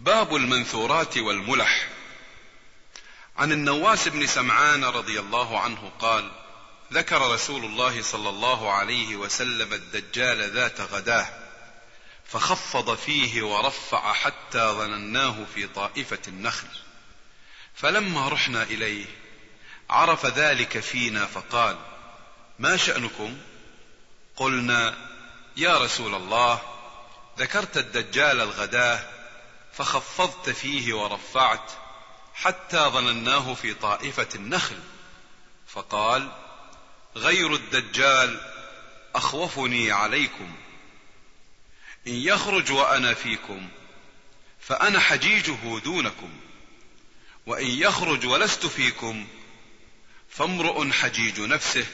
باب المنثورات والملح. عن النواس بن سمعان رضي الله عنه قال ذكر رسول الله صلى الله عليه وسلم الدجال ذات غداه فخفض فيه ورفع حتى ظنناه في طائفة النخل. فلما رحنا إليه عرف ذلك فينا فقال ما شأنكم؟ قلنا يا رسول الله ذكرت الدجال الغداه فخفضت فيه ورفعت حتى ظنناه في طائفة النخل. فقال غير الدجال أخوفني عليكم. إن يخرج وأنا فيكم فأنا حجيجه دونكم. وإن يخرج ولست فيكم فامرؤ حجيج نفسه.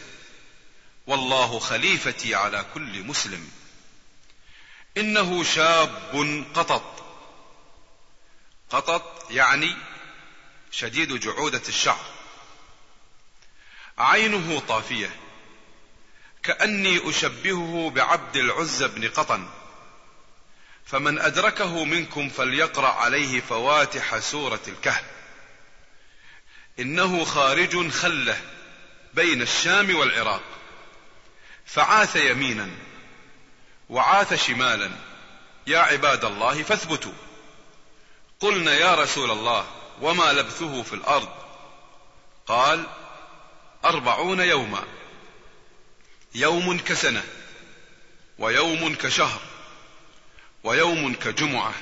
والله خليفتي على كل مسلم. إنه شاب قطط قطط يعني شديد جعودة الشعر. عينه طافية كأني أشبهه بعبد العزى بن قطن. فمن أدركه منكم فليقرأ عليه فواتح سورة الكهف. إنه خارج خلة بين الشام والعراق. فعاث يمينا وعاث شمالا. يا عباد الله فاثبتوا. قلنا يا رسول الله وما لبثه في الأرض؟ قال أربعون يوما. يوم كسنة ويوم كشهر ويوم كجمعة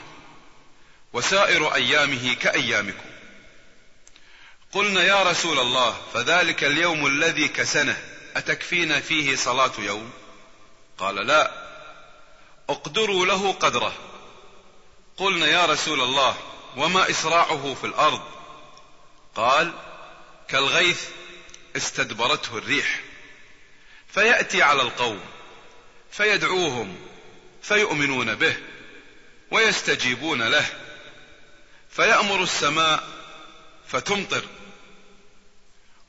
وسائر أيامه كأيامكم. قلنا يا رسول الله فذلك اليوم الذي كسنة أتكفينا فيه صلاة يوم؟ قال لا اقدروا له قدره. قلنا يا رسول الله وما إسراعه في الأرض؟ قال كالغيث استدبرته الريح فيأتي على القوم فيدعوهم فيؤمنون به ويستجيبون له فيأمر السماء فتمطر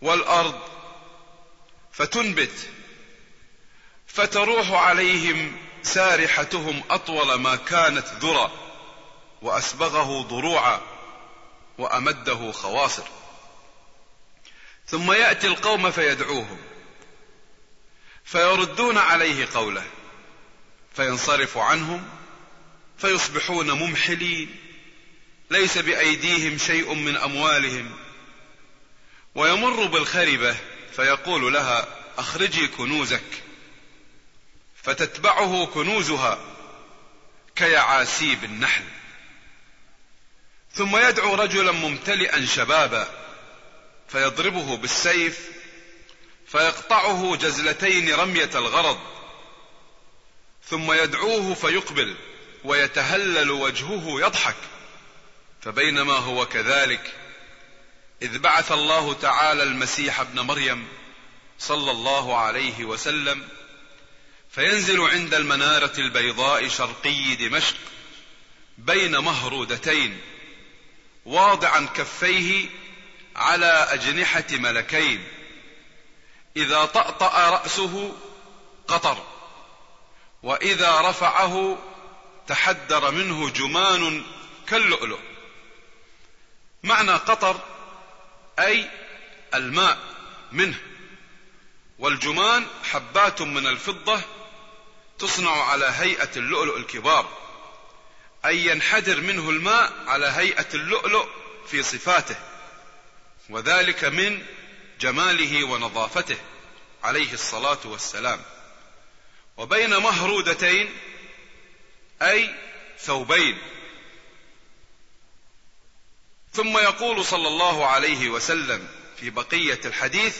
والأرض فتنبت فتروح عليهم سارحتهم أطول ما كانت ذرى وأسبغه ضروعا وأمده خواصر. ثم يأتي القوم فيدعوهم فيردون عليه قوله فينصرف عنهم فيصبحون ممحلين ليس بأيديهم شيء من أموالهم. ويمر بالخربة فيقول لها أخرجي كنوزك. فتتبعه كنوزها كيعاسيب النحل. ثم يدعو رجلا ممتلئا شبابا فيضربه بالسيف فيقطعه جزلتين رمية الغرض ثم يدعوه فيقبل ويتهلل وجهه يضحك فبينما هو كذلك إذ بعث الله تعالى المسيح ابن مريم صلى الله عليه وسلم فينزل عند المنارة البيضاء شرقي دمشق بين مهرودتين واضعا كفيه على أجنحة ملكين. إذا طأطأ رأسه قطر وإذا رفعه تحدر منه جمان كاللؤلؤ. معنى قطر أي الماء منه. والجمان حبات من الفضة تصنع على هيئة اللؤلؤ الكبار. أي ينحدر منه الماء على هيئة اللؤلؤ في صفاته وذلك من جماله ونظافته عليه الصلاة والسلام. وبين مهرودتين أي ثوبين. ثم يقول صلى الله عليه وسلم في بقية الحديث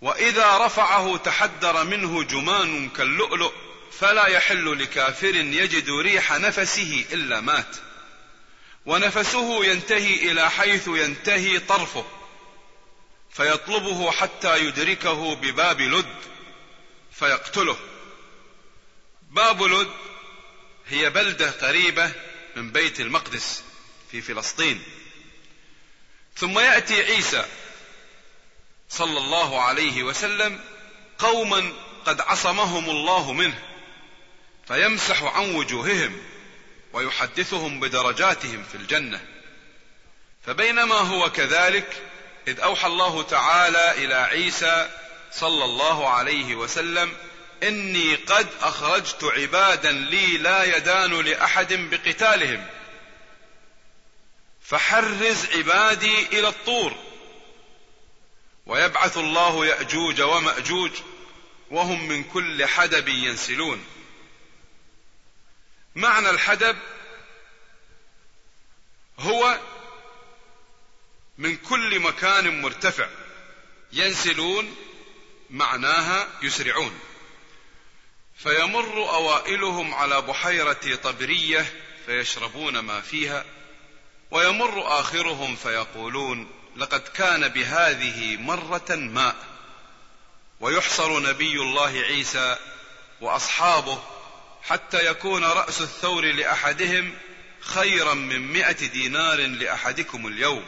وإذا رفعه تحدر منه جمان كاللؤلؤ فلا يحل لكافر يجد ريح نفسه إلا مات. ونفسه ينتهي إلى حيث ينتهي طرفه. فيطلبه حتى يدركه بباب لد فيقتله. باب لد هي بلدة قريبة من بيت المقدس في فلسطين. ثم يأتي عيسى صلى الله عليه وسلم قوما قد عصمهم الله منه. فيمسح عن وجوههم ويحدثهم بدرجاتهم في الجنة. فبينما هو كذلك إذ أوحى الله تعالى إلى عيسى صلى الله عليه وسلم إني قد أخرجت عبادا لي لا يدان لأحد بقتالهم. فحرز عبادي إلى الطور. ويبعث الله يأجوج ومأجوج وهم من كل حدب ينسلون. معنى الحدب هو من كل مكان مرتفع ينسلون معناها يسرعون. فيمر أوائلهم على بحيرة طبرية فيشربون ما فيها ويمر آخرهم فيقولون لقد كان بهذه مرة ماء ويحصر نبي الله عيسى وأصحابه حتى يكون رأس الثور لأحدهم خيرا من مائه دينار لأحدكم اليوم.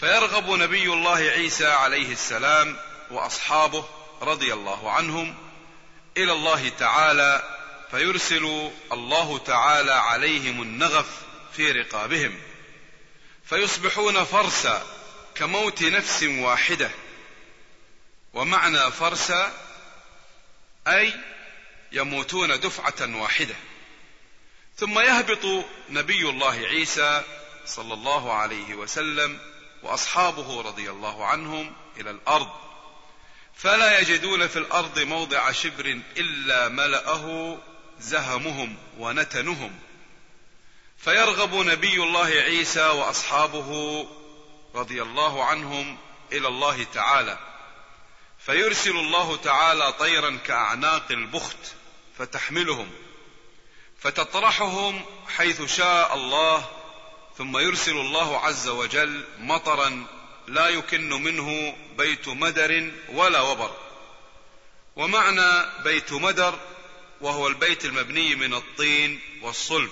فيرغب نبي الله عيسى عليه السلام وأصحابه رضي الله عنهم إلى الله تعالى فيرسل الله تعالى عليهم النغف في رقابهم. فيصبحون فرسا كموت نفس واحدة. ومعنى فرسا أي يموتون دفعة واحدة. ثم يهبط نبي الله عيسى صلى الله عليه وسلم وأصحابه رضي الله عنهم إلى الأرض. فلا يجدون في الأرض موضع شبر إلا ملأه زهمهم ونتنهم. فيرغب نبي الله عيسى وأصحابه رضي الله عنهم إلى الله تعالى. فيرسل الله تعالى طيرا كأعناق البخت. فتحملهم فتطرحهم حيث شاء الله ثم يرسل الله عز وجل مطرا لا يكن منه بيت مدر ولا وبر. ومعنى بيت مدر وهو البيت المبني من الطين والصلب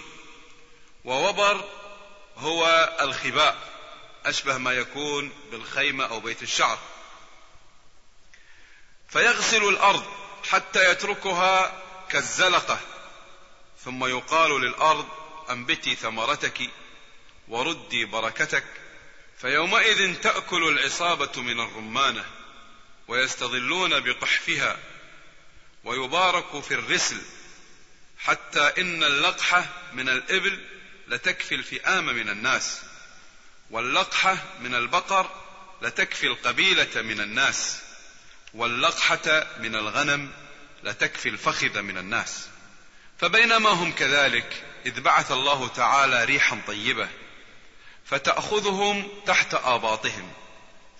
ووبر هو الخباء أشبه ما يكون بالخيمة أو بيت الشعر. فيغسل الأرض حتى يتركها كالزلقة ثم يقال للأرض أنبتي ثمرتك وردي بركتك فيومئذ تأكل العصابة من الرمانة ويستظلون بقحفها ويبارك في الرسل حتى إن اللقحة من الإبل لتكفي الفئام من الناس واللقحة من البقر لتكفي القبيلة من الناس واللقحة من الغنم لتكفي الفخذ من الناس. فبينما هم كذلك إذ بعث الله تعالى ريحا طيبة فتأخذهم تحت آباطهم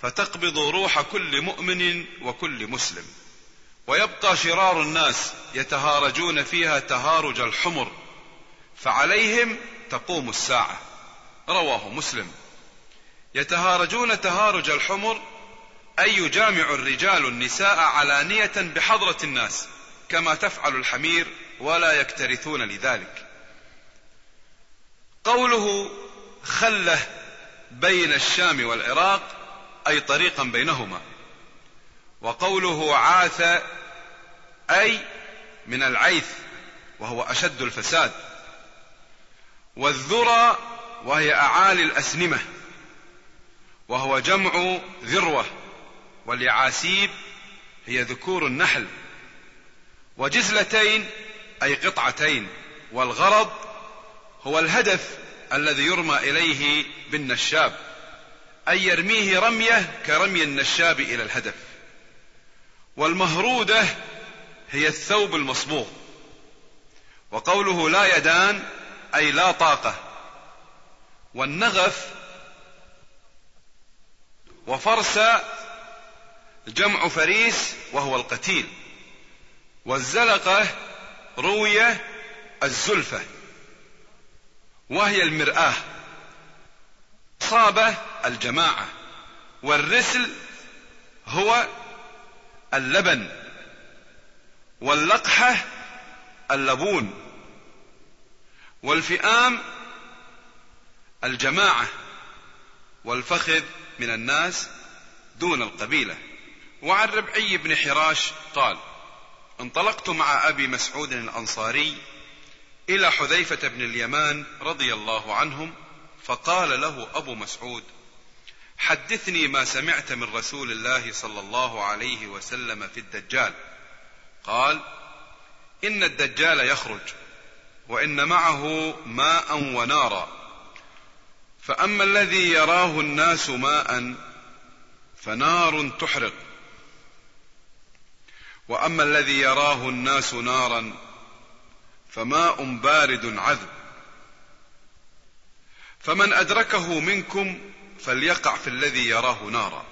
فتقبض روح كل مؤمن وكل مسلم. ويبقى شرار الناس يتهارجون فيها تهارج الحمر فعليهم تقوم الساعة. رواه مسلم. يتهارجون تهارج الحمر أي يجامع الرجال النساء علانية بحضرة الناس كما تفعل الحمير ولا يكترثون لذلك. قوله خلة بين الشام والعراق أي طريقا بينهما. وقوله عاث أي من العيث وهو أشد الفساد. والذرى وهي أعالي الأسنمة وهو جمع ذروة. واليعاسيب هي ذكور النحل وجزلتين أي قطعتين والغرض هو الهدف الذي يرمى إليه بالنشاب أي يرميه رمية كرمي النشاب إلى الهدف والمهرودة هي الثوب المصبوغ وقوله لا يدان أي لا طاقة والنغف وفرس جمع فريس وهو القتيل. والزلقة رويه الزلفة وهي المرآة. صابة الجماعة والرسل هو اللبن واللقحة اللبون والفئام الجماعة والفخذ من الناس دون القبيلة. وعن ربعي بن حراش قال انطلقت مع أبي مسعود الأنصاري إلى حذيفة بن اليمان رضي الله عنهم فقال له أبو مسعود حدثني ما سمعت من رسول الله صلى الله عليه وسلم في الدجال. قال إن الدجال يخرج وإن معه ماء ونارا. فأما الذي يراه الناس ماء فنار تحرق. وأما الذي يراه الناس نارا فماء بارد عذب. فمن أدركه منكم فليقع في الذي يراه نارا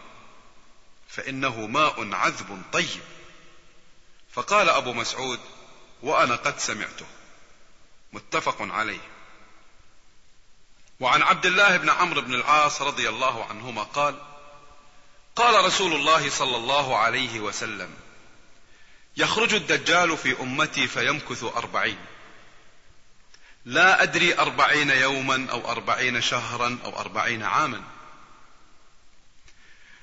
فإنه ماء عذب طيب. فقال أبو مسعود وأنا قد سمعته. متفق عليه. وعن عبد الله بن عمرو بن العاص رضي الله عنهما قال قال رسول الله صلى الله عليه وسلم يخرج الدجال في أمتي فيمكث أربعين. لا أدري أربعين يوما أو أربعين شهرا أو أربعين عاما.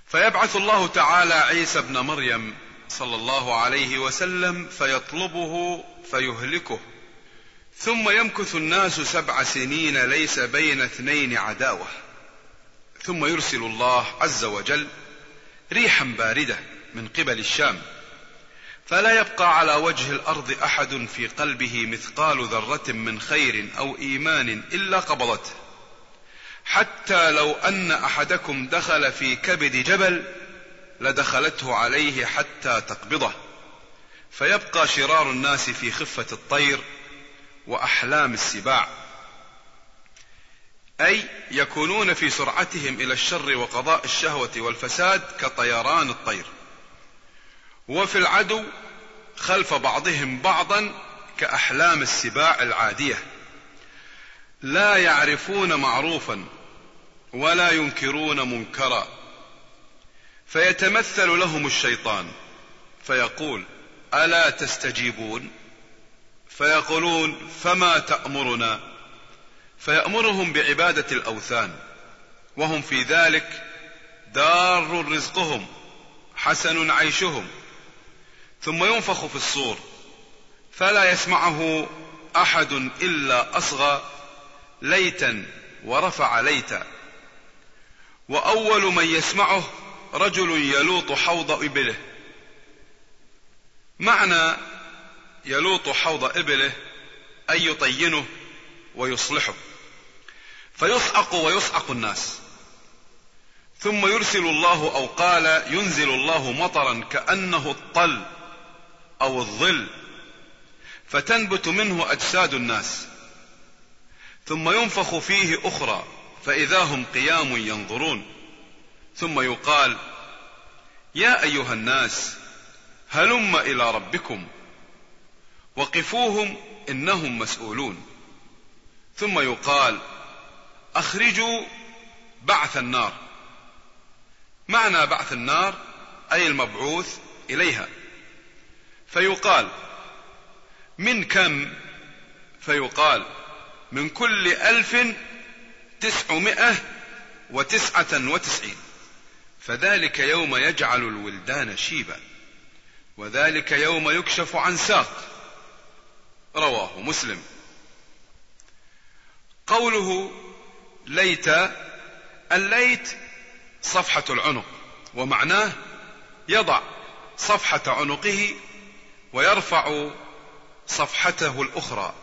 فيبعث الله تعالى عيسى ابن مريم صلى الله عليه وسلم فيطلبه فيهلكه. ثم يمكث الناس سبع سنين ليس بين اثنين عداوة. ثم يرسل الله عز وجل ريحا باردة من قبل الشام. فلا يبقى على وجه الأرض أحد في قلبه مثقال ذرة من خير أو إيمان إلا قبضته. حتى لو أن أحدكم دخل في كبد جبل لدخلته عليه حتى تقبضه. فيبقى شرار الناس في خفة الطير وأحلام السباع. أي يكونون في سرعتهم إلى الشر وقضاء الشهوة والفساد كطيران الطير. وفي العدو خلف بعضهم بعضا كأحلام السباع العادية. لا يعرفون معروفا ولا ينكرون منكرا. فيتمثل لهم الشيطان فيقول ألا تستجيبون؟ فيقولون فما تأمرنا؟ فيأمرهم بعبادة الأوثان وهم في ذلك دار رزقهم حسن عيشهم. ثم ينفخ في الصور. فلا يسمعه أحد إلا أصغى ليتا ورفع ليتا. وأول من يسمعه رجل يلوط حوض إبله. معنى يلوط حوض إبله اي يطينه ويصلحه. فيصعق ويصعق الناس. ثم يرسل الله أو قال ينزل الله مطرا كأنه الطل. أو الظل فتنبت منه أجساد الناس. ثم ينفخ فيه أخرى فإذا هم قيام ينظرون. ثم يقال يا أيها الناس هلم إلى ربكم. وقفوهم إنهم مسؤولون. ثم يقال أخرجوا بعث النار. معنى بعث النار أي المبعوث إليها. فيقال من كم؟ فيقال من كل ألف تسعمائة وتسعة وتسعين. فذلك يوم يجعل الولدان شيبا وذلك يوم يكشف عن ساق. رواه مسلم. قوله ليت الليت صفحة العنق ومعناه يضع صفحة عنقه ويرفع صفحته الأخرى.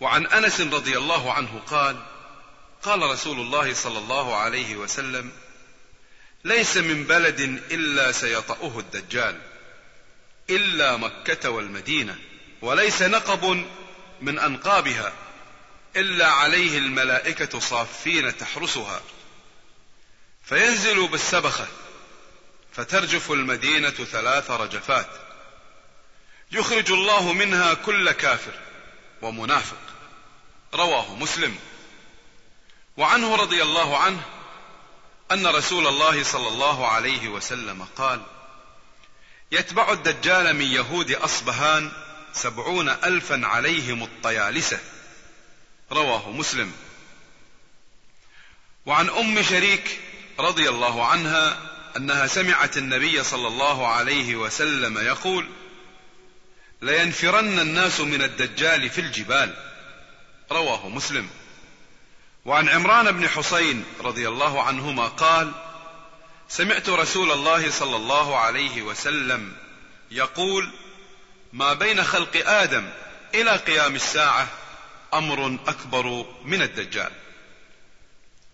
وعن أنس رضي الله عنه قال قال رسول الله صلى الله عليه وسلم ليس من بلد إلا سيطأه الدجال إلا مكة والمدينة وليس نقب من أنقابها إلا عليه الملائكة صافين تحرسها. فينزل بالسبخة فترجف المدينة ثلاث رجفات. يخرج الله منها كل كافر ومنافق. رواه مسلم. وعنه رضي الله عنه أن رسول الله صلى الله عليه وسلم قال يتبع الدجال من يهود أصبهان سبعون الفا عليهم الطيالسة. رواه مسلم. وعن أم شريك رضي الله عنها أنها سمعت النبي صلى الله عليه وسلم يقول لينفرن الناس من الدجال في الجبال. رواه مسلم. وعن عمران بن حسين رضي الله عنهما قال سمعت رسول الله صلى الله عليه وسلم يقول ما بين خلق آدم إلى قيام الساعة أمر أكبر من الدجال.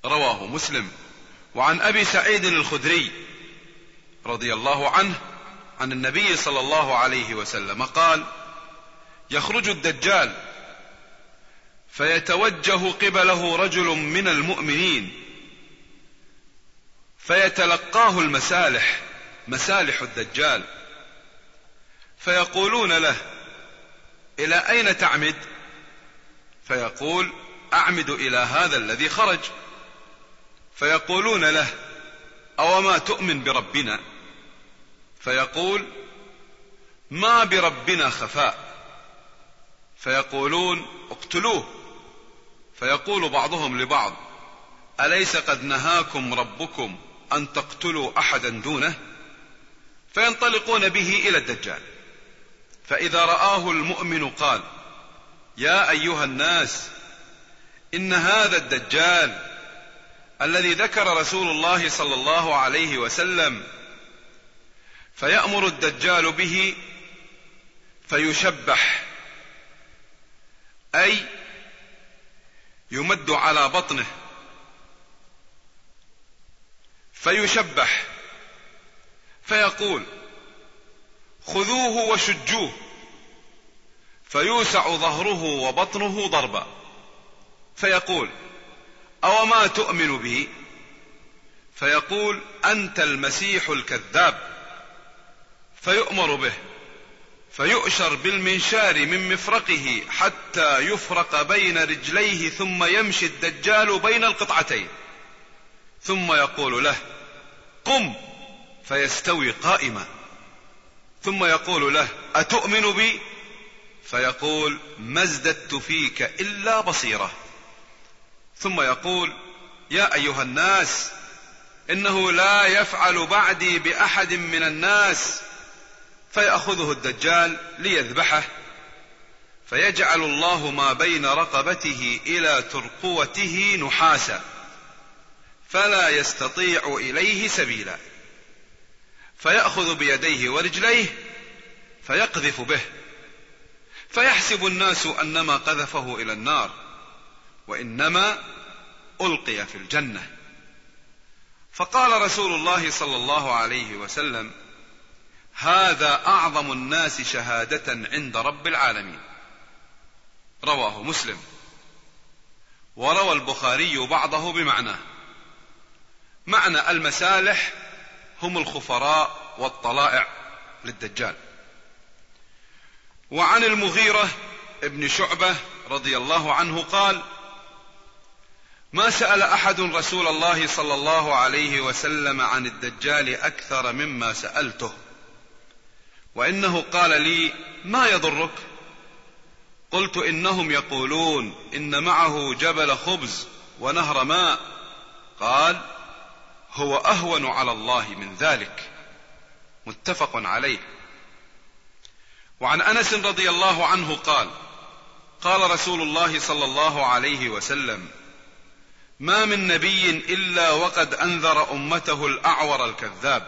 رواه مسلم. وعن أبي سعيد الخدري رضي الله عنه عن النبي صلى الله عليه وسلم قال يخرج الدجال فيتوجه قبله رجل من المؤمنين فيتلقاه المسالح مسالح الدجال فيقولون له إلى أين تعمد؟ فيقول أعمد إلى هذا الذي خرج. فيقولون له اوما تؤمن بربنا؟ فيقول ما بربنا خفاء. فيقولون اقتلوه. فيقول بعضهم لبعض أليس قد نهاكم ربكم أن تقتلوا أحدا دونه؟ فينطلقون به إلى الدجال. فإذا رآه المؤمن قال يا أيها الناس إن هذا الدجال الذي ذكر رسول الله صلى الله عليه وسلم فيأمر الدجال به فيشبح. أي يمد على بطنه فيشبح. فيقول خذوه وشجوه. فيوسع ظهره وبطنه ضربا. فيقول أو ما تؤمن به؟ فيقول أنت المسيح الكذاب. فيؤمر به فيؤشر بالمنشار من مفرقه حتى يفرق بين رجليه ثم يمشي الدجال بين القطعتين. ثم يقول له قم! فيستوي قائما. ثم يقول له أتؤمن بي؟ فيقول ما ازددت فيك إلا بصيرة. ثم يقول يا أيها الناس إنه لا يفعل بعدي بأحد من الناس. فيأخذه الدجال ليذبحه. فيجعل الله ما بين رقبته إلى ترقوته نحاسا. فلا يستطيع إليه سبيلا. فيأخذ بيديه ورجليه فيقذف به. فيحسب الناس أنما قذفه إلى النار وإنما ألقي في الجنة. فقال رسول الله صلى الله عليه وسلم هذا أعظم الناس شهادة عند رب العالمين. رواه مسلم. وروى البخاري بعضه بمعناه. معنى المسالح هم الخفراء والطلائع للدجال. وعن المغيرة ابن شعبة رضي الله عنه قال ما سأل أحد رسول الله صلى الله عليه وسلم عن الدجال أكثر مما سألته. وإنه قال لي ما يضرك؟ قلت إنهم يقولون إن معه جبل خبز ونهر ماء. قال هو أهون على الله من ذلك. متفق عليه. وعن أنس رضي الله عنه قال قال رسول الله صلى الله عليه وسلم ما من نبي إلا وقد أنذر أمته الأعور الكذاب.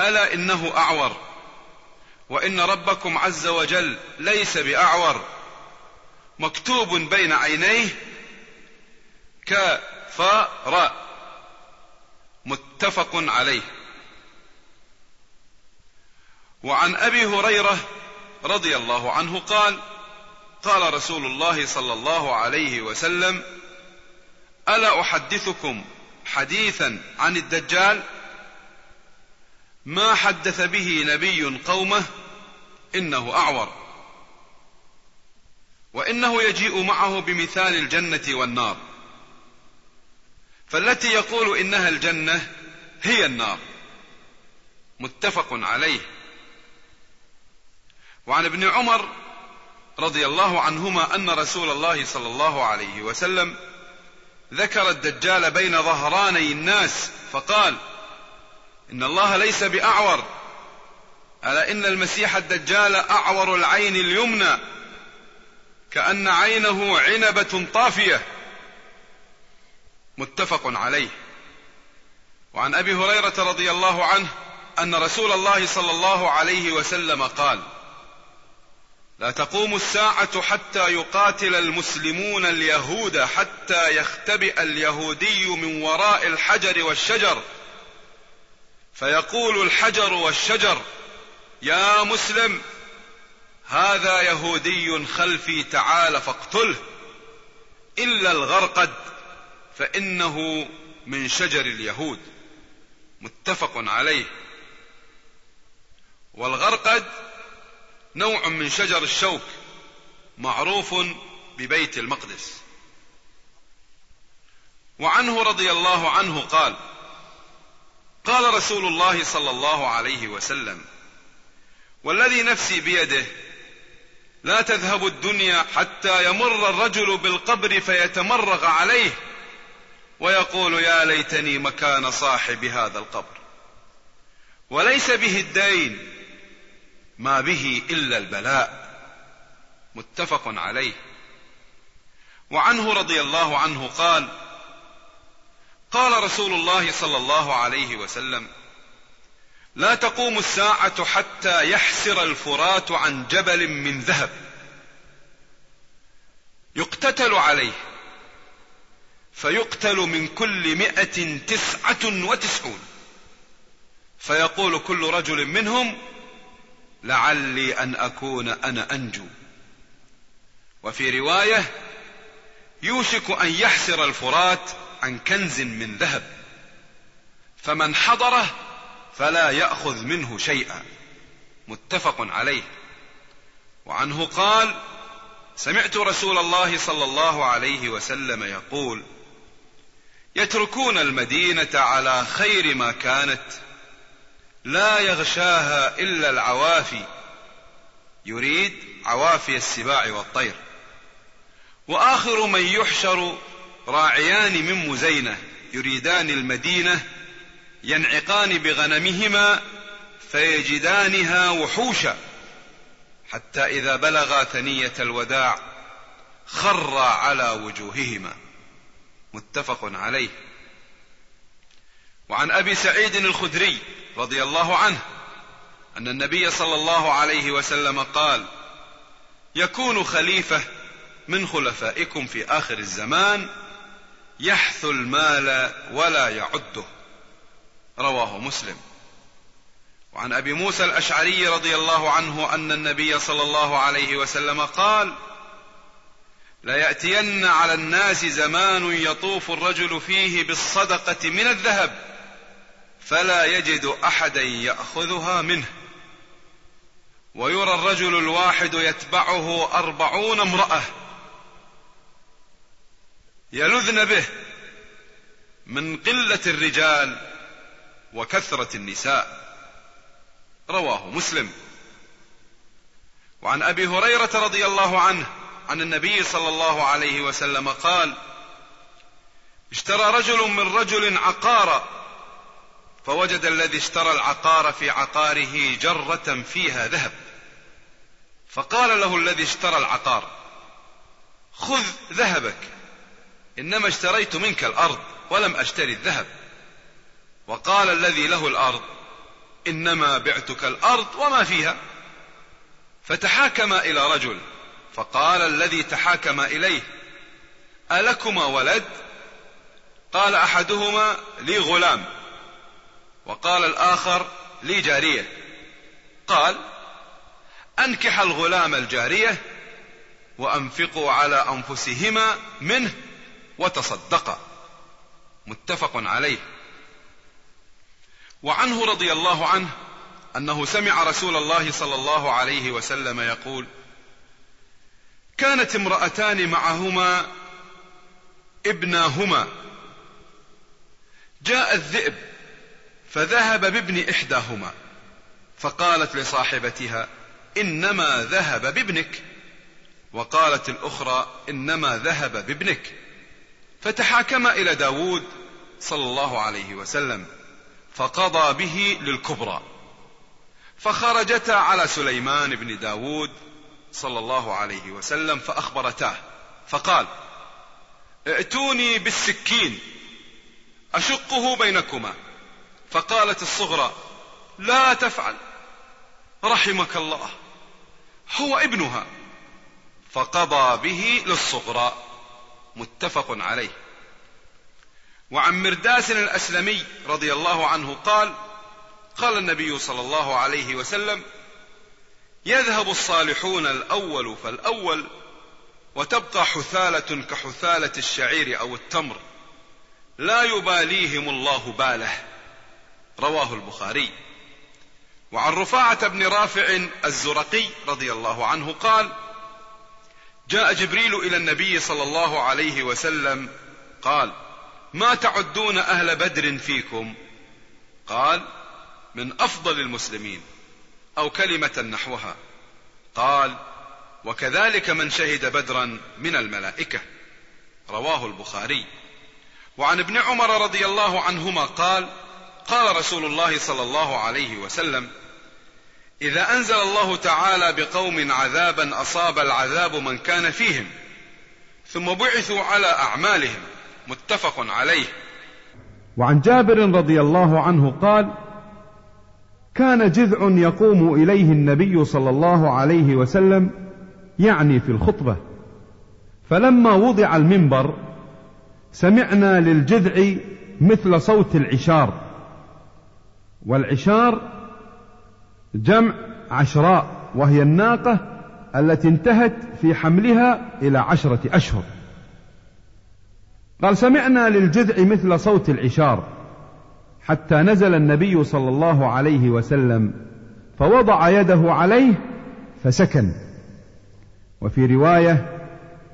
ألا إنه أعور وإن ربكم عز وجل ليس بأعور مكتوب بين عينيه كفر متفق عليه. وعن أبي هريرة رضي الله عنه قال قال رسول الله صلى الله عليه وسلم ألا أحدثكم حديثا عن الدجال؟ ما حدث به نبي قومه إنه أعور. وإنه يجيء معه بمثال الجنة والنار. فالتي يقول إنها الجنة هي النار. متفق عليه. وعن ابن عمر رضي الله عنهما أن رسول الله صلى الله عليه وسلم ذكر الدجال بين ظهراني الناس فقال إن الله ليس بأعور. ألا إن المسيح الدجال أعور العين اليمنى كأن عينه عنبة طافية. متفق عليه. وعن أبي هريرة رضي الله عنه أن رسول الله صلى الله عليه وسلم قال لا تقوم الساعة حتى يقاتل المسلمون اليهود حتى يختبئ اليهودي من وراء الحجر والشجر فيقول الحجر والشجر يا مسلم هذا يهودي خلفي تعال فاقتله. إلا الغرقد فإنه من شجر اليهود. متفق عليه. والغرقد نوع من شجر الشوك معروف ببيت المقدس. وعنه رضي الله عنه قال قال رسول الله صلى الله عليه وسلم والذي نفسي بيده لا تذهب الدنيا حتى يمر الرجل بالقبر فيتمرغ عليه ويقول يا ليتني مكان صاحب هذا القبر. وليس به الدين ما به إلا البلاء. متفق عليه. وعنه رضي الله عنه قال قال رسول الله صلى الله عليه وسلم لا تقوم الساعة حتى يحسر الفرات عن جبل من ذهب. يقتتل عليه فيقتل من كل مئة تسعة وتسعون. فيقول كل رجل منهم لعلي أن أكون أنا أنجو. وفي رواية يوشك أن يحسر الفرات عن كنز من ذهب. فمن حضره فلا يأخذ منه شيئا. متفق عليه. وعنه قال سمعت رسول الله صلى الله عليه وسلم يقول يتركون المدينة على خير ما كانت لا يغشاها إلا العوافي. يريد عوافي السباع والطير. وآخر من يحشر راعيان من مزينة يريدان المدينة ينعقان بغنمهما فيجدانها وحوشا حتى إذا بلغا ثنية الوداع خر على وجوههما. متفق عليه. وعن أبي سعيد الخدري رضي الله عنه أن النبي صلى الله عليه وسلم قال يكون خليفة من خلفائكم في آخر الزمان يحث المال ولا يعده. رواه مسلم. وعن أبي موسى الأشعري رضي الله عنه أن النبي صلى الله عليه وسلم قال لياتين على الناس زمان يطوف الرجل فيه بالصدقة من الذهب فلا يجد أحدا يأخذها منه. ويرى الرجل الواحد يتبعه أربعون امرأة يلذن به من قلة الرجال وكثرة النساء. رواه مسلم. وعن أبي هريرة رضي الله عنه عن النبي صلى الله عليه وسلم قال اشترى رجل من رجل عقارا فوجد الذي اشترى العقار في عقاره جرة فيها ذهب. فقال له الذي اشترى العقار خذ ذهبك إنما اشتريت منك الأرض ولم أشتري الذهب. وقال الذي له الأرض إنما بعتك الأرض وما فيها. فتحاكم إلى رجل فقال الذي تحاكم إليه ألكما ولد؟ قال أحدهما لي غلام. وقال الآخر لي جارية. قال أنكح الغلام الجارية وأنفقوا على أنفسهما منه. وتصدقا متفق عليه. وعنه رضي الله عنه أنه سمع رسول الله صلى الله عليه وسلم يقول كانت امرأتان معهما ابناهما. جاء الذئب فذهب بابن إحداهما. فقالت لصاحبتها إنما ذهب بابنك. وقالت الأخرى إنما ذهب بابنك. فتحاكما إلى داود صلى الله عليه وسلم فقضى به للكبرى. فخرجتا على سليمان بن داود صلى الله عليه وسلم فأخبرتاه فقال ائتوني بالسكين أشقه بينكما. فقالت الصغرى لا تفعل رحمك الله هو ابنها. فقضى به للصغرى. متفق عليه. وعن مرداس الأسلمي رضي الله عنه قال قال النبي صلى الله عليه وسلم يذهب الصالحون الأول فالأول وتبقى حثالة كحثالة الشعير أو التمر لا يباليهم الله باله. رواه البخاري. وعن رفاعة بن رافع الزرقي رضي الله عنه قال جاء جبريل إلى النبي صلى الله عليه وسلم قال ما تعدون أهل بدر فيكم؟ قال من أفضل المسلمين أو كلمة نحوها. قال وكذلك من شهد بدرا من الملائكة. رواه البخاري. وعن ابن عمر رضي الله عنهما قال قال رسول الله صلى الله عليه وسلم إذا أنزل الله تعالى بقوم عذابا أصاب العذاب من كان فيهم ثم بعثوا على أعمالهم متفق عليه. وعن جابر رضي الله عنه قال كان جذع يقوم إليه النبي صلى الله عليه وسلم يعني في الخطبة. فلما وضع المنبر سمعنا للجذع مثل صوت العشار. والعشار جمع عشراء وهي الناقة التي انتهت في حملها إلى عشرة أشهر. قال سمعنا للجذع مثل صوت العشار حتى نزل النبي صلى الله عليه وسلم فوضع يده عليه فسكن. وفي رواية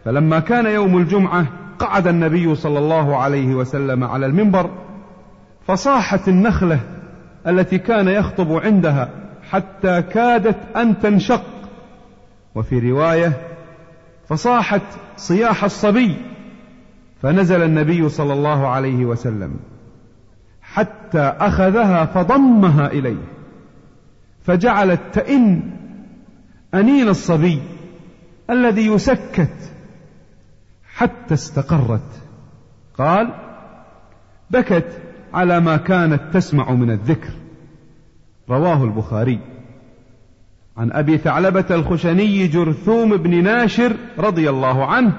فلما كان يوم الجمعة قعد النبي صلى الله عليه وسلم على المنبر فصاحت النخلة التي كان يخطب عندها حتى كادت أن تنشق. وفي رواية فصاحت صياح الصبي فنزل النبي صلى الله عليه وسلم حتى أخذها فضمها إليه فجعلت تئن أنين الصبي الذي يسكت حتى استقرت. قال بكت على ما كانت تسمع من الذكر. رواه البخاري. عن أبي ثعلبة الخشني جرثوم بن ناشر رضي الله عنه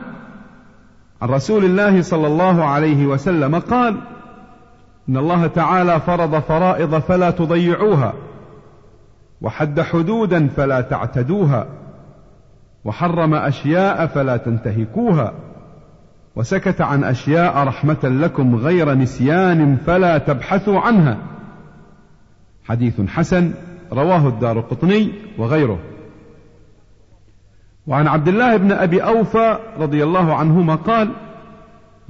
عن رسول الله صلى الله عليه وسلم قال إن الله تعالى فرض فرائض فلا تضيعوها وحد حدودا فلا تعتدوها وحرم أشياء فلا تنتهكوها وسكت عن أشياء رحمة لكم غير نسيان فلا تبحثوا عنها. حديث حسن رواه الدار قطني وغيره. وعن عبد الله بن أبي أوفى رضي الله عنهما قال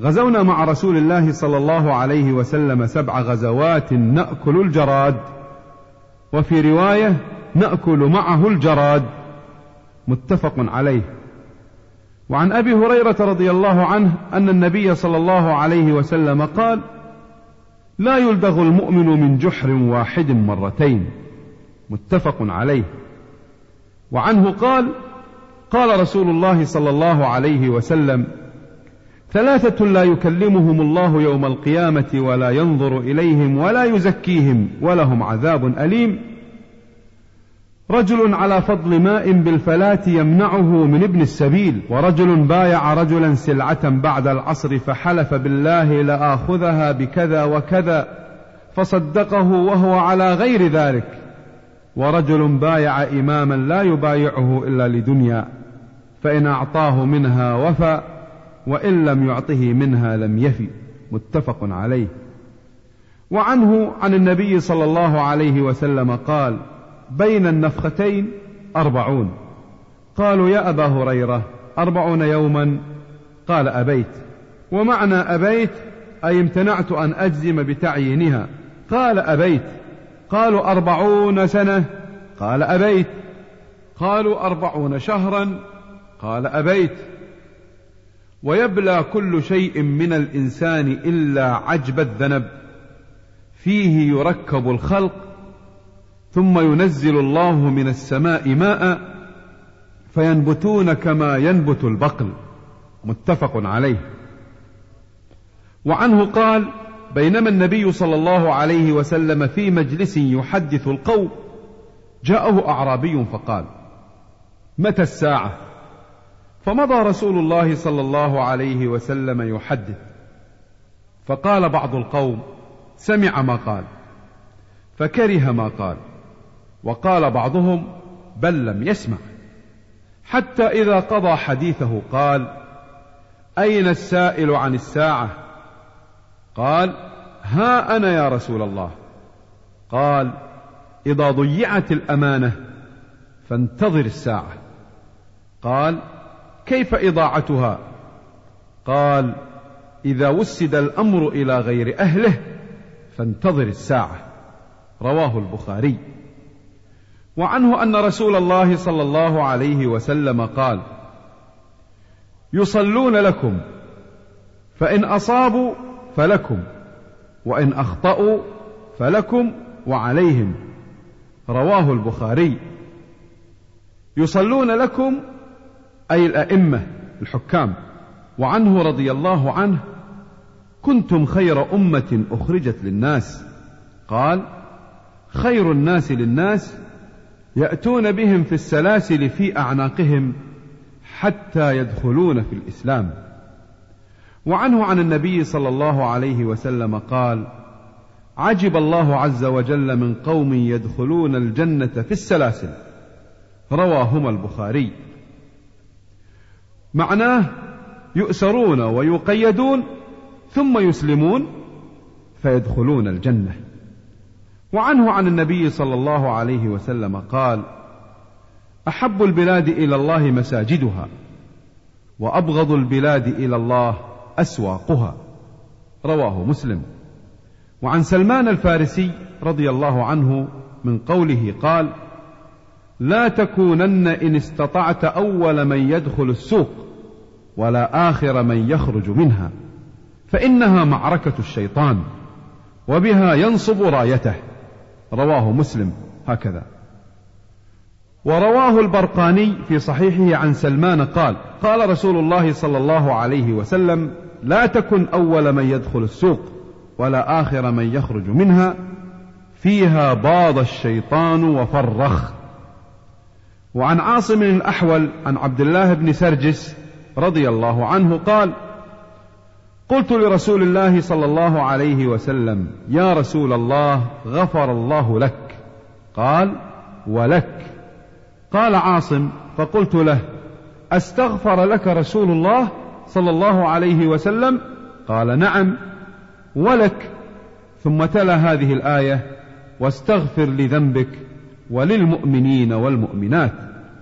غزونا مع رسول الله صلى الله عليه وسلم سبع غزوات نأكل الجراد وفي رواية نأكل معه الجراد. متفق عليه. وعن أبي هريرة رضي الله عنه أن النبي صلى الله عليه وسلم قال لا يلدغ المؤمن من جحر واحد مرتين. متفق عليه. وعنه قال قال رسول الله صلى الله عليه وسلم ثلاثة لا يكلمهم الله يوم القيامة ولا ينظر إليهم ولا يزكيهم ولهم عذاب أليم. رجل على فضل ماء بالفلاة يمنعه من ابن السبيل ورجل بايع رجلا سلعة بعد العصر فحلف بالله لآخذها بكذا وكذا فصدقه وهو على غير ذلك. ورجل بايع إماما لا يبايعه إلا لدنيا فإن أعطاه منها وفى وإن لم يعطه منها لم يفي. متفق عليه. وعنه عن النبي صلى الله عليه وسلم قال بين النفختين أربعون. قالوا يا أبا هريرة أربعون يوما؟ قال أبيت. ومعنى أبيت أي امتنعت أن أجزم بتعيينها. قال أبيت. قالوا أربعون سنة؟ قال أبيت. قالوا أربعون شهرا؟ قال أبيت. ويبلى كل شيء من الإنسان إلا عجب الذنب. فيه يركب الخلق ثم ينزل الله من السماء ماء فينبتون كما ينبت البقل. متفق عليه. وعنه قال بينما النبي صلى الله عليه وسلم في مجلس يحدث القوم جاءه أعرابي فقال متى الساعة؟ فمضى رسول الله صلى الله عليه وسلم يحدث. فقال بعض القوم سمع ما قال فكره ما قال. وقال بعضهم بل لم يسمع. حتى إذا قضى حديثه قال أين السائل عن الساعة؟ قال ها أنا يا رسول الله. قال إذا ضيعت الأمانة فانتظر الساعة. قال كيف إضاعتها؟ قال إذا وسد الأمر إلى غير أهله فانتظر الساعة. رواه البخاري. وعنه أن رسول الله صلى الله عليه وسلم قال يصلون لكم فإن أصابوا فلكم وإن أخطأوا فلكم وعليهم. رواه البخاري. يصلون لكم أي الأئمة الحكام. وعنه رضي الله عنه كنتم خير أمة أخرجت للناس. قال خير الناس للناس يأتون بهم في السلاسل في أعناقهم حتى يدخلون في الإسلام. وعنه عن النبي صلى الله عليه وسلم قال عجب الله عز وجل من قوم يدخلون الجنة في السلاسل. رواهما البخاري. معناه يؤسرون ويقيدون ثم يسلمون فيدخلون الجنة. وعنه عن النبي صلى الله عليه وسلم قال أحب البلاد إلى الله مساجدها وأبغض البلاد إلى الله أسواقها. رواه مسلم. وعن سلمان الفارسي رضي الله عنه من قوله قال لا تكونن إن استطعت أول من يدخل السوق ولا آخر من يخرج منها فإنها معركة الشيطان وبها ينصب رايته. رواه مسلم هكذا. ورواه البرقاني في صحيحه عن سلمان قال قال رسول الله صلى الله عليه وسلم لا تكن أول من يدخل السوق ولا آخر من يخرج منها فيها باض الشيطان وفرخ. وعن عاصم الأحول عن عبد الله بن سرجس رضي الله عنه قال قلت لرسول الله صلى الله عليه وسلم يا رسول الله غفر الله لك. قال ولك. قال عاصم فقلت له أستغفر لك رسول الله صلى الله عليه وسلم؟ قال نعم. ولك. ثم تلا هذه الآية واستغفر لذنبك وللمؤمنين والمؤمنات.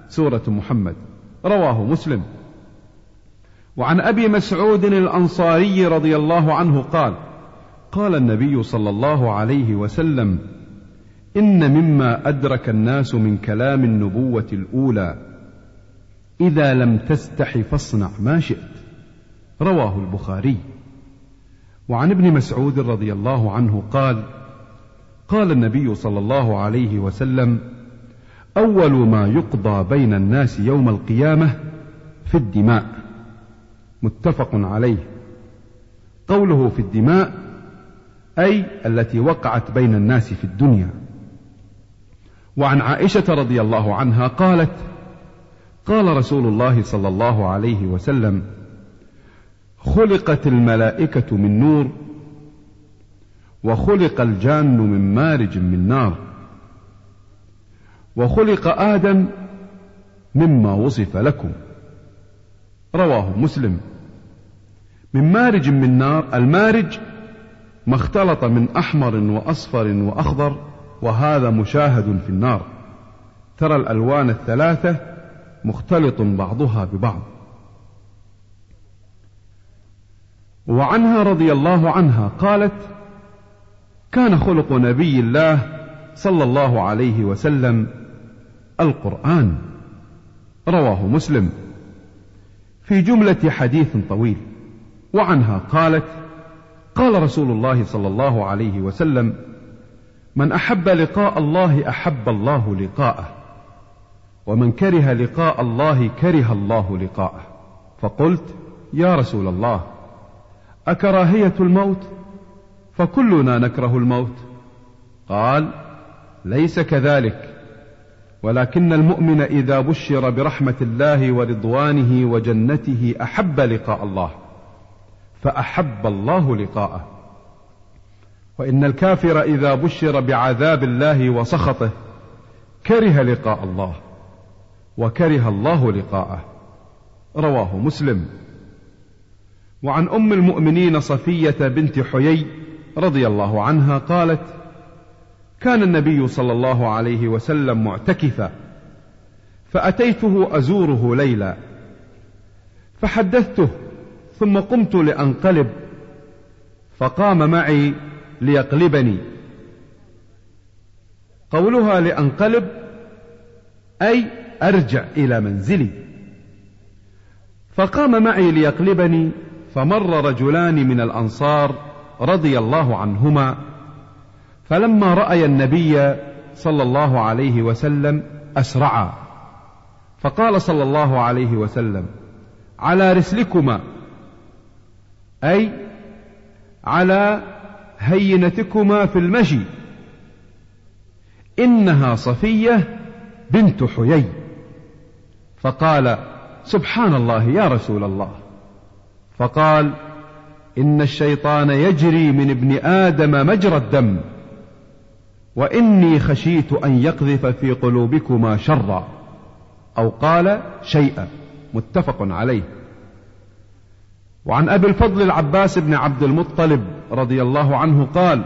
سورة محمد رواه مسلم. وعن أبي مسعود الأنصاري رضي الله عنه قال قال النبي صلى الله عليه وسلم إن مما أدرك الناس من كلام النبوة الأولى إذا لم تستح فاصنع ما شئت. رواه البخاري. وعن ابن مسعود رضي الله عنه قال قال النبي صلى الله عليه وسلم أول ما يقضى بين الناس يوم القيامة في الدماء. متفق عليه. قوله في الدماء أي التي وقعت بين الناس في الدنيا. وعن عائشة رضي الله عنها قالت قال رسول الله صلى الله عليه وسلم خلقت الملائكة من نور وخلق الجان من مارج من نار وخلق آدم مما وصف لكم. رواه مسلم. من مارج من نار المارج ما اختلط من أحمر وأصفر وأخضر وهذا مشاهد في النار. ترى الألوان الثلاثة مختلط بعضها ببعض. وعنها رضي الله عنها قالت كان خلق نبي الله صلى الله عليه وسلم القرآن. رواه مسلم. في جملة حديث طويل وعنها قالت قال رسول الله صلى الله عليه وسلم من أحب لقاء الله أحب الله لقاءه ومن كره لقاء الله كره الله لقاءه. فقلت يا رسول الله أكراهية الموت؟ فكلنا نكره الموت. قال ليس كذلك ولكن المؤمن إذا بشر برحمة الله ورضوانه وجنته أحب لقاء الله فأحب الله لقاءه. وإن الكافر إذا بشر بعذاب الله وسخطه كره لقاء الله وكره الله لقاءه. رواه مسلم. وعن أم المؤمنين صفية بنت حيي رضي الله عنها قالت كان النبي صلى الله عليه وسلم معتكفا فأتيته أزوره ليلا فحدثته ثم قمت لأنقلب فقام معي ليقلبني. قولها لأنقلب أي أرجع إلى منزلي. فقام معي ليقلبني فمر رجلان من الأنصار رضي الله عنهما. فلما رأي النبي صلى الله عليه وسلم اسرعا فقال صلى الله عليه وسلم على رسلكما. أي على هينتكما في المشي إنها صفية بنت حيي. فقال سبحان الله يا رسول الله. فقال إن الشيطان يجري من ابن آدم مجرى الدم. وإني خشيت أن يقذف في قلوبكما شرا أو قال شيئا متفق عليه. وعن أبي الفضل العباس بن عبد المطلب رضي الله عنه قال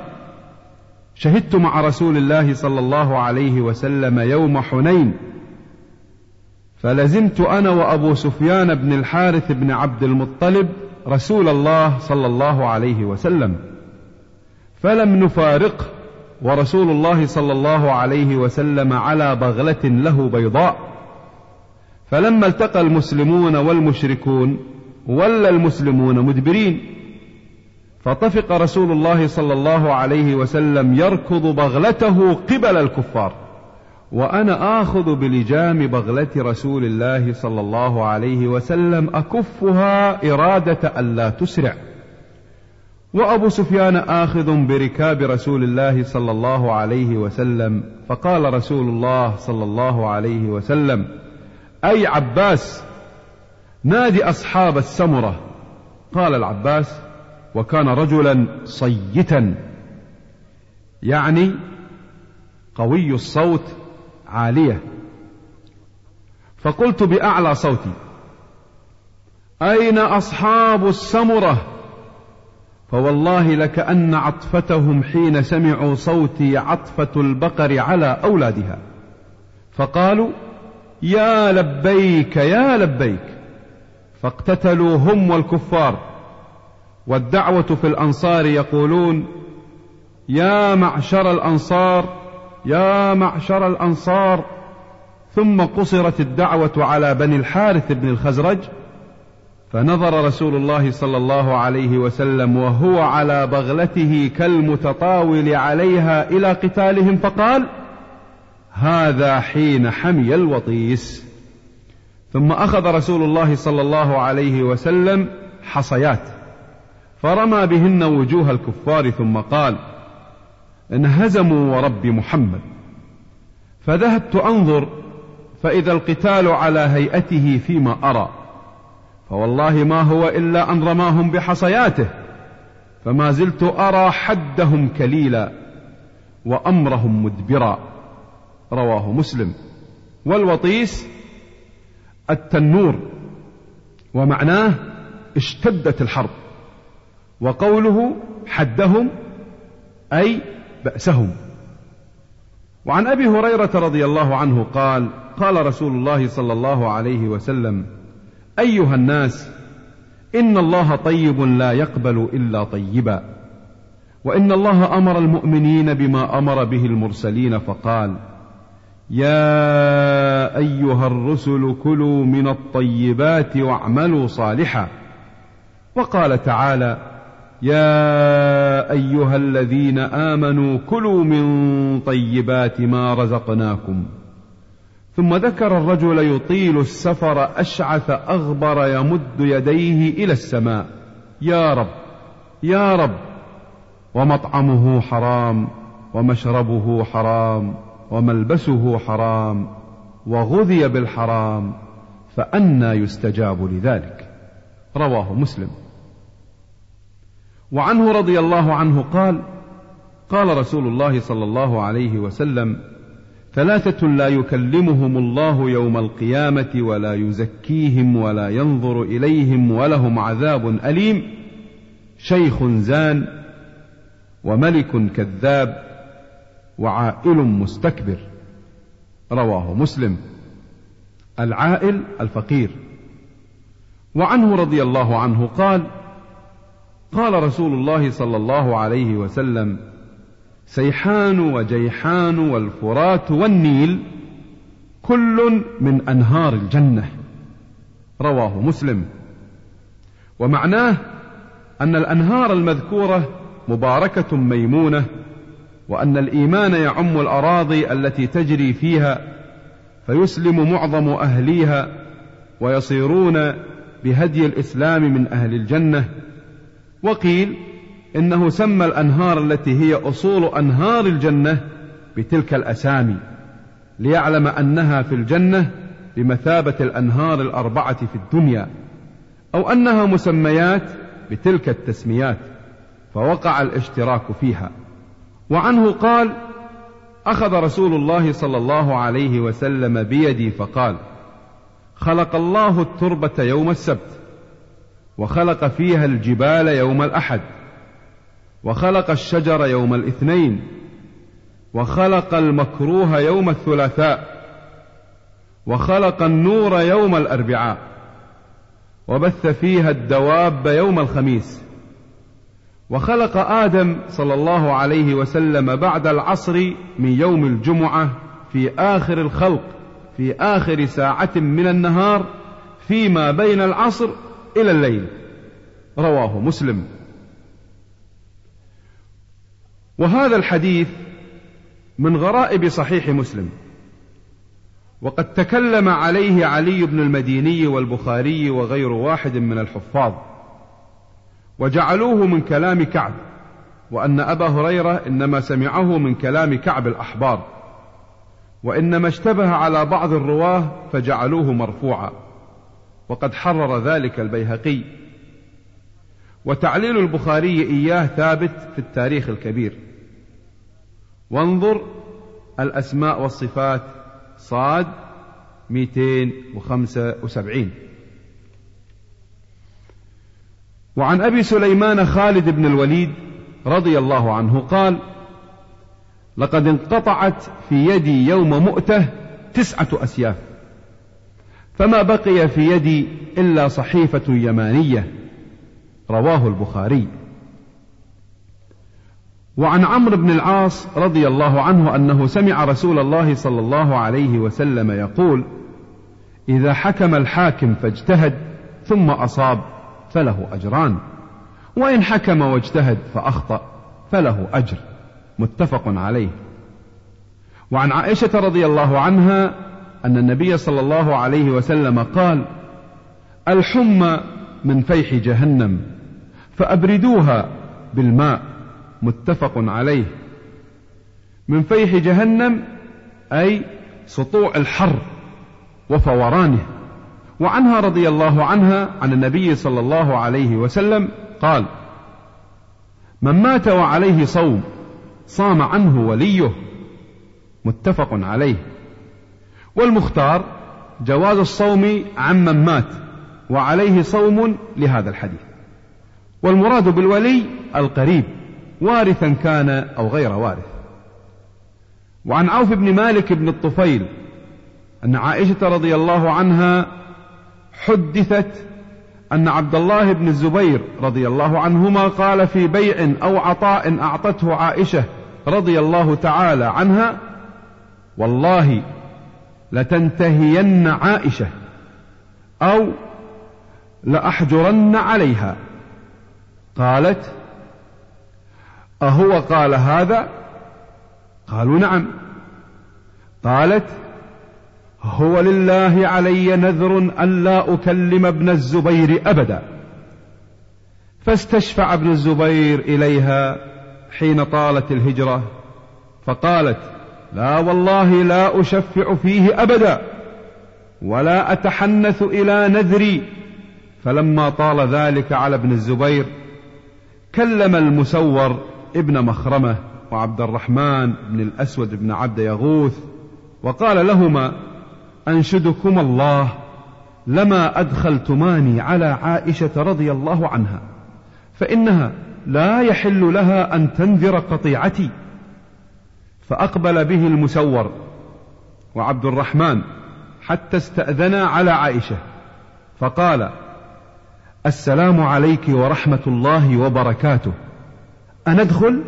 شهدت مع رسول الله صلى الله عليه وسلم يوم حنين فلزمت أنا وأبو سفيان بن الحارث بن عبد المطلب رسول الله صلى الله عليه وسلم فلم نفارقه ورسول الله صلى الله عليه وسلم على بغلة له بيضاء. فلما التقى المسلمون والمشركون ولى المسلمون مدبرين. فطفق رسول الله صلى الله عليه وسلم يركض بغلته قبل الكفار. وأنا آخذ بلجام بغلة رسول الله صلى الله عليه وسلم أكفها إرادة الا تسرع. وأبو سفيان آخذ بركاب رسول الله صلى الله عليه وسلم فقال رسول الله صلى الله عليه وسلم أي عباس نادي أصحاب السمرة. قال العباس وكان رجلا صيتا. يعني قوي الصوت عالية. فقلت بأعلى صوتي أين أصحاب السمرة؟ فوالله لكأن عطفتهم حين سمعوا صوتي عطفة البقر على أولادها. فقالوا يا لبيك يا لبيك. فاقتتلوا هم والكفار. والدعوة في الأنصار يقولون يا معشر الأنصار يا معشر الأنصار. ثم قصرت الدعوة على بني الحارث بن الخزرج فنظر رسول الله صلى الله عليه وسلم وهو على بغلته كالمتطاول عليها إلى قتالهم فقال هذا حين حمي الوطيس. ثم أخذ رسول الله صلى الله عليه وسلم حصيات فرمى بهن وجوه الكفار ثم قال انهزموا ورب محمد. فذهبت أنظر فإذا القتال على هيئته فيما أرى فوالله ما هو إلا أن رماهم بحصياته فما زلت أرى حدهم كليلا وأمرهم مدبرا. رواه مسلم. والوطيس التنور ومعناه اشتدت الحرب وقوله حدهم أي بأسهم. وعن أبي هريرة رضي الله عنه قال قال رسول الله صلى الله عليه وسلم أيها الناس إن الله طيب لا يقبل إلا طيبا. وإن الله أمر المؤمنين بما أمر به المرسلين فقال يا أيها الرسل كلوا من الطيبات واعملوا صالحا. وقال تعالى يا أيها الذين آمنوا كلوا من طيبات ما رزقناكم. ثم ذكر الرجل يطيل السفر أشعث أغبر يمد يديه إلى السماء. يا رب يا رب ومطعمه حرام ومشربه حرام وملبسه حرام وغذي بالحرام فانى يستجاب لذلك. رواه مسلم. وعنه رضي الله عنه قال قال رسول الله صلى الله عليه وسلم ثلاثة لا يكلمهم الله يوم القيامة ولا يزكيهم ولا ينظر إليهم ولهم عذاب أليم. شيخ زان وملك كذاب وعائل مستكبر. رواه مسلم. العائل الفقير. وعنه رضي الله عنه قال قال رسول الله صلى الله عليه وسلم سيحان وجيحان والفرات والنيل كل من أنهار الجنة. رواه مسلم. ومعناه أن الأنهار المذكورة مباركة ميمونة وأن الإيمان يعم الأراضي التي تجري فيها فيسلم معظم أهليها ويصيرون بهدي الإسلام من أهل الجنة. وقيل إنه سمى الأنهار التي هي أصول أنهار الجنة بتلك الأسامي ليعلم أنها في الجنة بمثابة الأنهار الأربعة في الدنيا أو أنها مسميات بتلك التسميات فوقع الاشتراك فيها. وعنه قال أخذ رسول الله صلى الله عليه وسلم بيدي فقال خلق الله التربة يوم السبت وخلق فيها الجبال يوم الأحد. وخلق الشجر يوم الاثنين وخلق المكروه يوم الثلاثاء وخلق النور يوم الأربعاء وبث فيها الدواب يوم الخميس. وخلق آدم صلى الله عليه وسلم بعد العصر من يوم الجمعة في آخر الخلق في آخر ساعة من النهار فيما بين العصر إلى الليل. رواه مسلم. وهذا الحديث من غرائب صحيح مسلم. وقد تكلم عليه علي بن المديني والبخاري وغير واحد من الحفاظ وجعلوه من كلام كعب وأن أبا هريرة إنما سمعه من كلام كعب الأحبار وإنما اشتبه على بعض الرواة فجعلوه مرفوعا وقد حرر ذلك البيهقي. وتعليل البخاري إياه ثابت في التاريخ الكبير. وانظر الأسماء والصفات. صاد 275 وعن أبي سليمان خالد بن الوليد رضي الله عنه قال لقد انقطعت في يدي يوم مؤتة تسعة أسياف فما بقي في يدي إلا صحيفة يمانية. رواه البخاري. وعن عمرو بن العاص رضي الله عنه أنه سمع رسول الله صلى الله عليه وسلم يقول إذا حكم الحاكم فاجتهد ثم أصاب فله أجران. وإن حكم واجتهد فأخطأ فله أجر. متفق عليه. وعن عائشة رضي الله عنها أن النبي صلى الله عليه وسلم قال الحمى من فيح جهنم. فأبردوها بالماء متفق عليه. من فيح جهنم أي سطوع الحر وفورانه. وعنها رضي الله عنها عن النبي صلى الله عليه وسلم قال من مات وعليه صوم صام عنه وليه. متفق عليه. والمختار جواز الصوم عمن مات وعليه صوم لهذا الحديث. والمراد بالولي القريب وارثا كان أو غير وارث. وعن عوف بن مالك بن الطفيل أن عائشة رضي الله عنها حدثت أن عبد الله بن الزبير رضي الله عنهما قال في بيع أو عطاء أعطته عائشة رضي الله تعالى عنها والله لتنتهين عائشة أو لأحجرن عليها. قالت أهو قال هذا؟ قالوا نعم. قالت هو لله علي نذر أن لا أكلم ابن الزبير أبدا. فاستشفع ابن الزبير إليها حين طالت الهجرة فقالت لا والله لا أشفع فيه أبدا ولا أتحنث إلى نذري. فلما طال ذلك على ابن الزبير كلم المسور ابن مخرمة وعبد الرحمن بن الأسود بن عبد يغوث وقال لهما أنشدكم الله لما أدخلتماني على عائشة رضي الله عنها فإنها لا يحل لها أن تنذر قطيعتي. فأقبل به المسور وعبد الرحمن حتى استأذنا على عائشة فقال السلام عليك ورحمة الله وبركاته. أندخل؟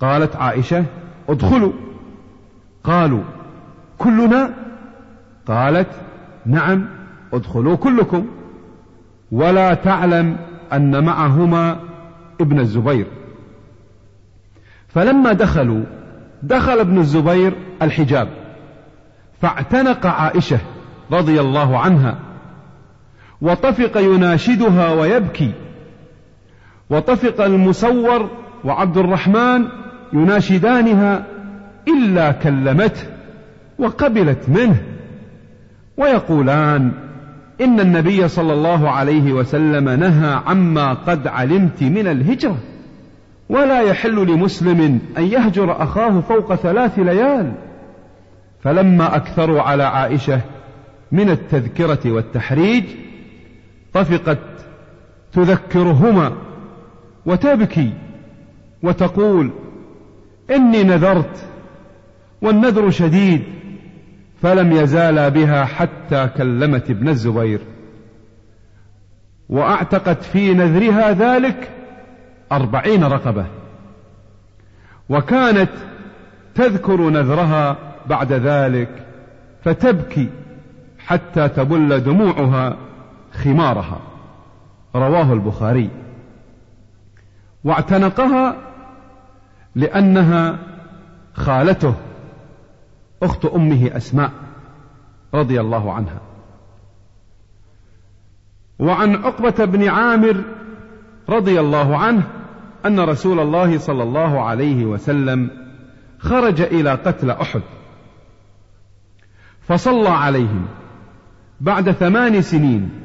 قالت عائشة ادخلوا. قالوا كلنا؟ قالت نعم ادخلوا كلكم. ولا تعلم أن معهما ابن الزبير. فلما دخلوا دخل ابن الزبير الحجاب. فاعتنق عائشة رضي الله عنها. وطفق يناشدها ويبكي. وطفق المسور وعبد الرحمن يناشدانها إلا كلمته وقبلت منه. ويقولان إن النبي صلى الله عليه وسلم نهى عما قد علمت من الهجرة. ولا يحل لمسلم أن يهجر أخاه فوق ثلاث ليال. فلما أكثروا على عائشة من التذكرة والتحريج طفقت تذكرهما وتبكي وتقول إني نذرت والنذر شديد فلم يزالا بها حتى كلمت ابن الزبير. وأعتقت في نذرها ذلك أربعين رقبة. وكانت تذكر نذرها بعد ذلك فتبكي حتى تبل دموعها خمارها. رواه البخاري. واعتنقها لأنها خالته أخت أمه أسماء رضي الله عنها. وعن عقبة بن عامر رضي الله عنه أن رسول الله صلى الله عليه وسلم خرج إلى قتل أحد. فصلى عليهم بعد ثمان سنين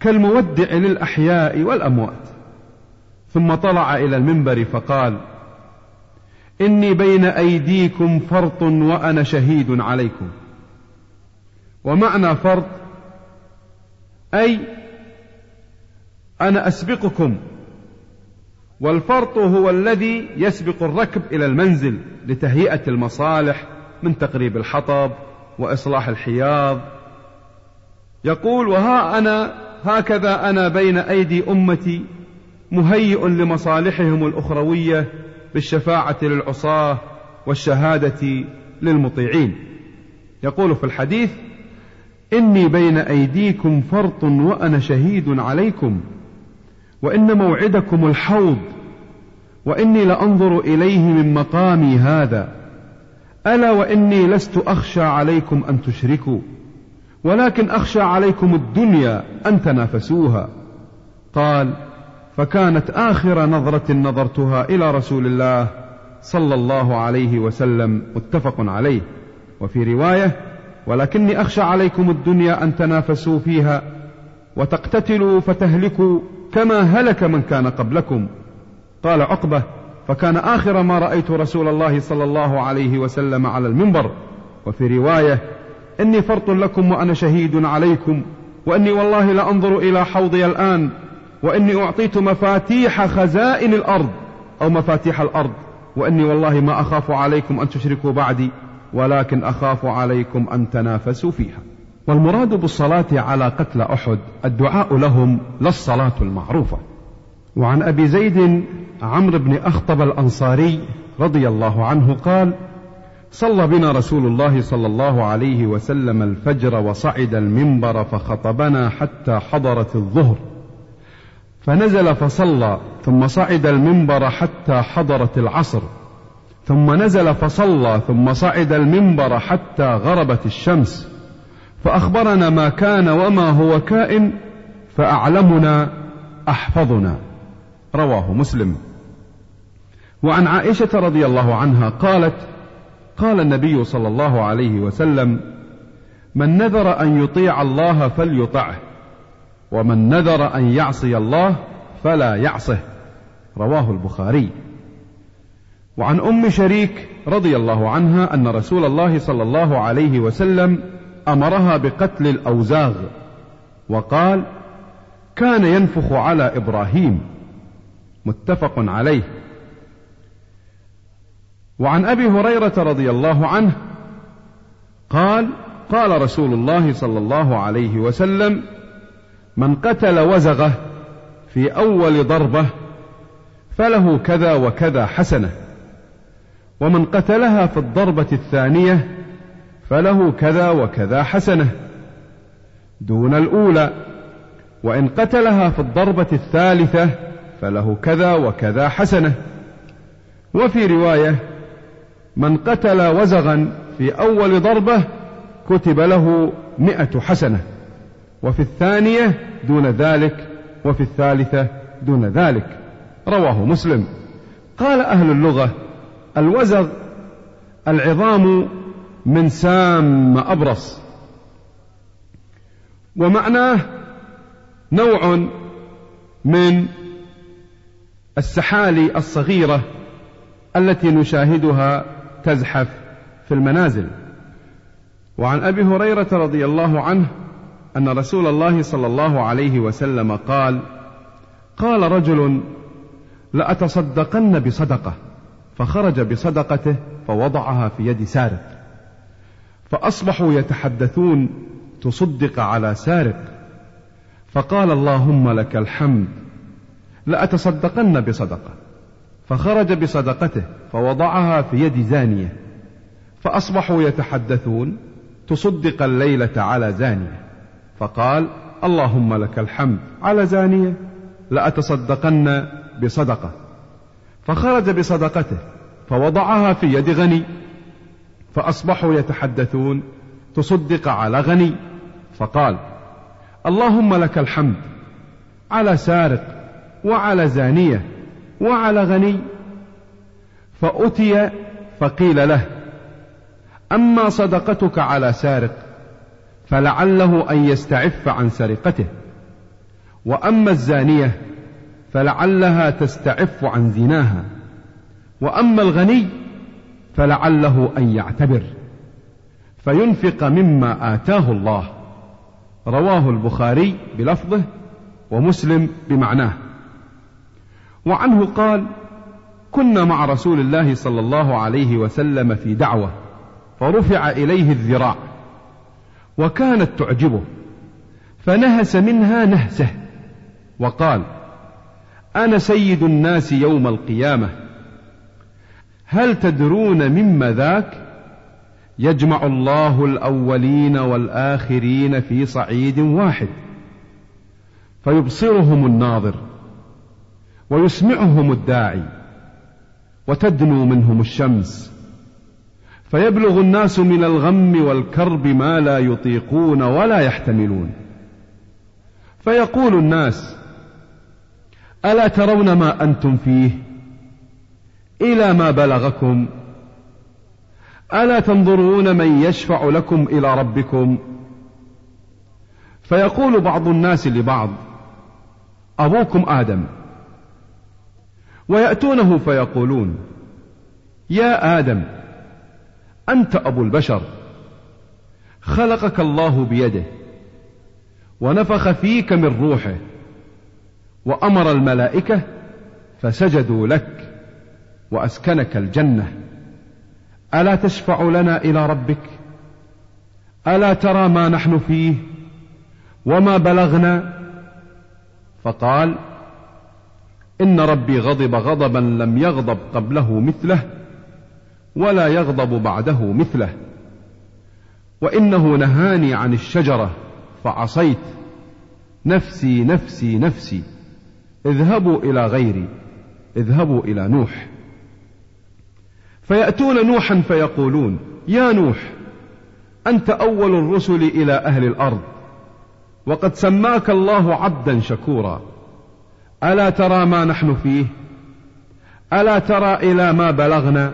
كالمودع للأحياء والأموات. ثم طلع إلى المنبر فقال إني بين أيديكم فرط وأنا شهيد عليكم. ومعنى فرط أي أنا أسبقكم. والفرط هو الذي يسبق الركب إلى المنزل لتهيئة المصالح من تقريب الحطب وإصلاح الحياض. يقول وها أنا هكذا أنا بين أيدي أمتي مهيئ لمصالحهم الأخروية بالشفاعة للعصاة والشهادة للمطيعين. يقول في الحديث إني بين أيديكم فرط وأنا شهيد عليكم وإن موعدكم الحوض وإني لأنظر إليه من مقامي هذا ألا وإني لست أخشى عليكم أن تشركوا؟ ولكن أخشى عليكم الدنيا أن تنافسوها. قال فكانت آخر نظرة نظرتها إلى رسول الله صلى الله عليه وسلم متفق عليه. وفي رواية ولكني أخشى عليكم الدنيا أن تنافسوا فيها وتقتتلوا فتهلكوا كما هلك من كان قبلكم. قال عقبة فكان آخر ما رأيت رسول الله صلى الله عليه وسلم على المنبر. وفي رواية إني فرط لكم وأنا شهيد عليكم وإني والله لأنظر إلى حوضي الآن وإني أعطيت مفاتيح خزائن الأرض أو مفاتيح الأرض وإني والله ما أخاف عليكم أن تشركوا بعدي ولكن أخاف عليكم أن تنافسوا فيها. والمراد بالصلاة على قتل أحد الدعاء لهم لا الصلاة المعروفة. وعن أبي زيد عمرو بن أخطب الأنصاري رضي الله عنه قال صلى بنا رسول الله صلى الله عليه وسلم الفجر وصعد المنبر فخطبنا حتى حضرت الظهر. فنزل فصلى ثم صعد المنبر حتى حضرت العصر. ثم نزل فصلى ثم صعد المنبر حتى غربت الشمس. فأخبرنا ما كان وما هو كائن فأعلمنا أحفظنا. رواه مسلم. وعن عائشة رضي الله عنها قالت قال النبي صلى الله عليه وسلم من نذر أن يطيع الله فليطعه ومن نذر أن يعصي الله فلا يعصه. رواه البخاري. وعن أم شريك رضي الله عنها أن رسول الله صلى الله عليه وسلم أمرها بقتل الأوزاغ وقال كان ينفخ على إبراهيم. متفق عليه. وعن أبي هريرة رضي الله عنه قال قال رسول الله صلى الله عليه وسلم من قتل وزغه في أول ضربة فله كذا وكذا حسنة ومن قتلها في الضربة الثانية فله كذا وكذا حسنة. دون الأولى وإن قتلها في الضربة الثالثة فله كذا وكذا حسنة. وفي رواية من قتل وزغا في أول ضربة كتب له مئة حسنة وفي الثانية دون ذلك وفي الثالثة دون ذلك. رواه مسلم. قال أهل اللغة الوزغ العظام من سام أبرص. ومعناه نوع من السحالي الصغيرة التي نشاهدها تزحف في المنازل. وعن أبي هريرة رضي الله عنه أن رسول الله صلى الله عليه وسلم قال قال رجل لأتصدقن بصدقة. فخرج بصدقته فوضعها في يد سارق. فأصبحوا يتحدثون تصدق على سارق. فقال اللهم لك الحمد. لأتصدقن بصدقة. فخرج بصدقته فوضعها في يد زانية. فأصبحوا يتحدثون تصدق الليلة على زانية. فقال اللهم لك الحمد على زانية لأتصدقن بصدقة. فخرج بصدقته فوضعها في يد غني. فأصبحوا يتحدثون تصدق على غني. فقال اللهم لك الحمد على سارق وعلى زانية. وعلى غني فأتي فقيل له أما صدقتك على سارق فلعله أن يستعف عن سرقته وأما الزانية فلعلها تستعف عن زناها وأما الغني فلعله أن يعتبر فينفق مما آتاه الله رواه البخاري بلفظه ومسلم بمعناه. وعنه قال كنا مع رسول الله صلى الله عليه وسلم في دعوة فرفع إليه الذراع وكانت تعجبه فنهس منها نهسه وقال أنا سيد الناس يوم القيامة هل تدرون مما ذاك؟ يجمع الله الأولين والآخرين في صعيد واحد فيبصرهم الناظر ويسمعهم الداعي وتدنو منهم الشمس فيبلغ الناس من الغم والكرب ما لا يطيقون ولا يحتملون فيقول الناس ألا ترون ما أنتم فيه إلى ما بلغكم ألا تنظرون من يشفع لكم إلى ربكم فيقول بعض الناس لبعض أبوكم آدم ويأتونه فيقولون يا آدم أنت أبو البشر خلقك الله بيده ونفخ فيك من روحه وأمر الملائكة فسجدوا لك وأسكنك الجنة. ألا تشفع لنا إلى ربك؟ ألا ترى ما نحن فيه؟ وما بلغنا؟ فقال إن ربي غضب غضبا لم يغضب قبله مثله ولا يغضب بعده مثله. وإنه نهاني عن الشجرة فعصيت. نفسي نفسي نفسي. اذهبوا إلى غيري اذهبوا إلى نوح. فيأتون نوحا فيقولون يا نوح أنت أول الرسل إلى أهل الأرض وقد سماك الله عبدا شكورا. ألا ترى ما نحن فيه؟ ألا ترى إلى ما بلغنا؟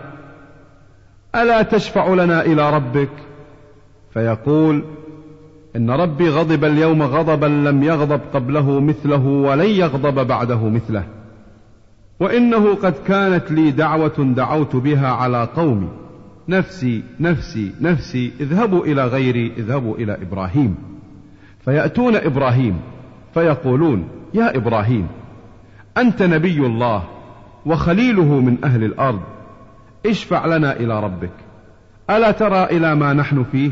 ألا تشفع لنا إلى ربك؟ فيقول إن ربي غضب اليوم غضبا لم يغضب قبله مثله ولن يغضب بعده مثله. وإنه قد كانت لي دعوة دعوت بها على قومي. نفسي نفسي نفسي اذهبوا إلى غيري اذهبوا إلى إبراهيم. فيأتون إبراهيم فيقولون يا إبراهيم أنت نبي الله وخليله من أهل الأرض. اشفع لنا إلى ربك. ألا ترى إلى ما نحن فيه؟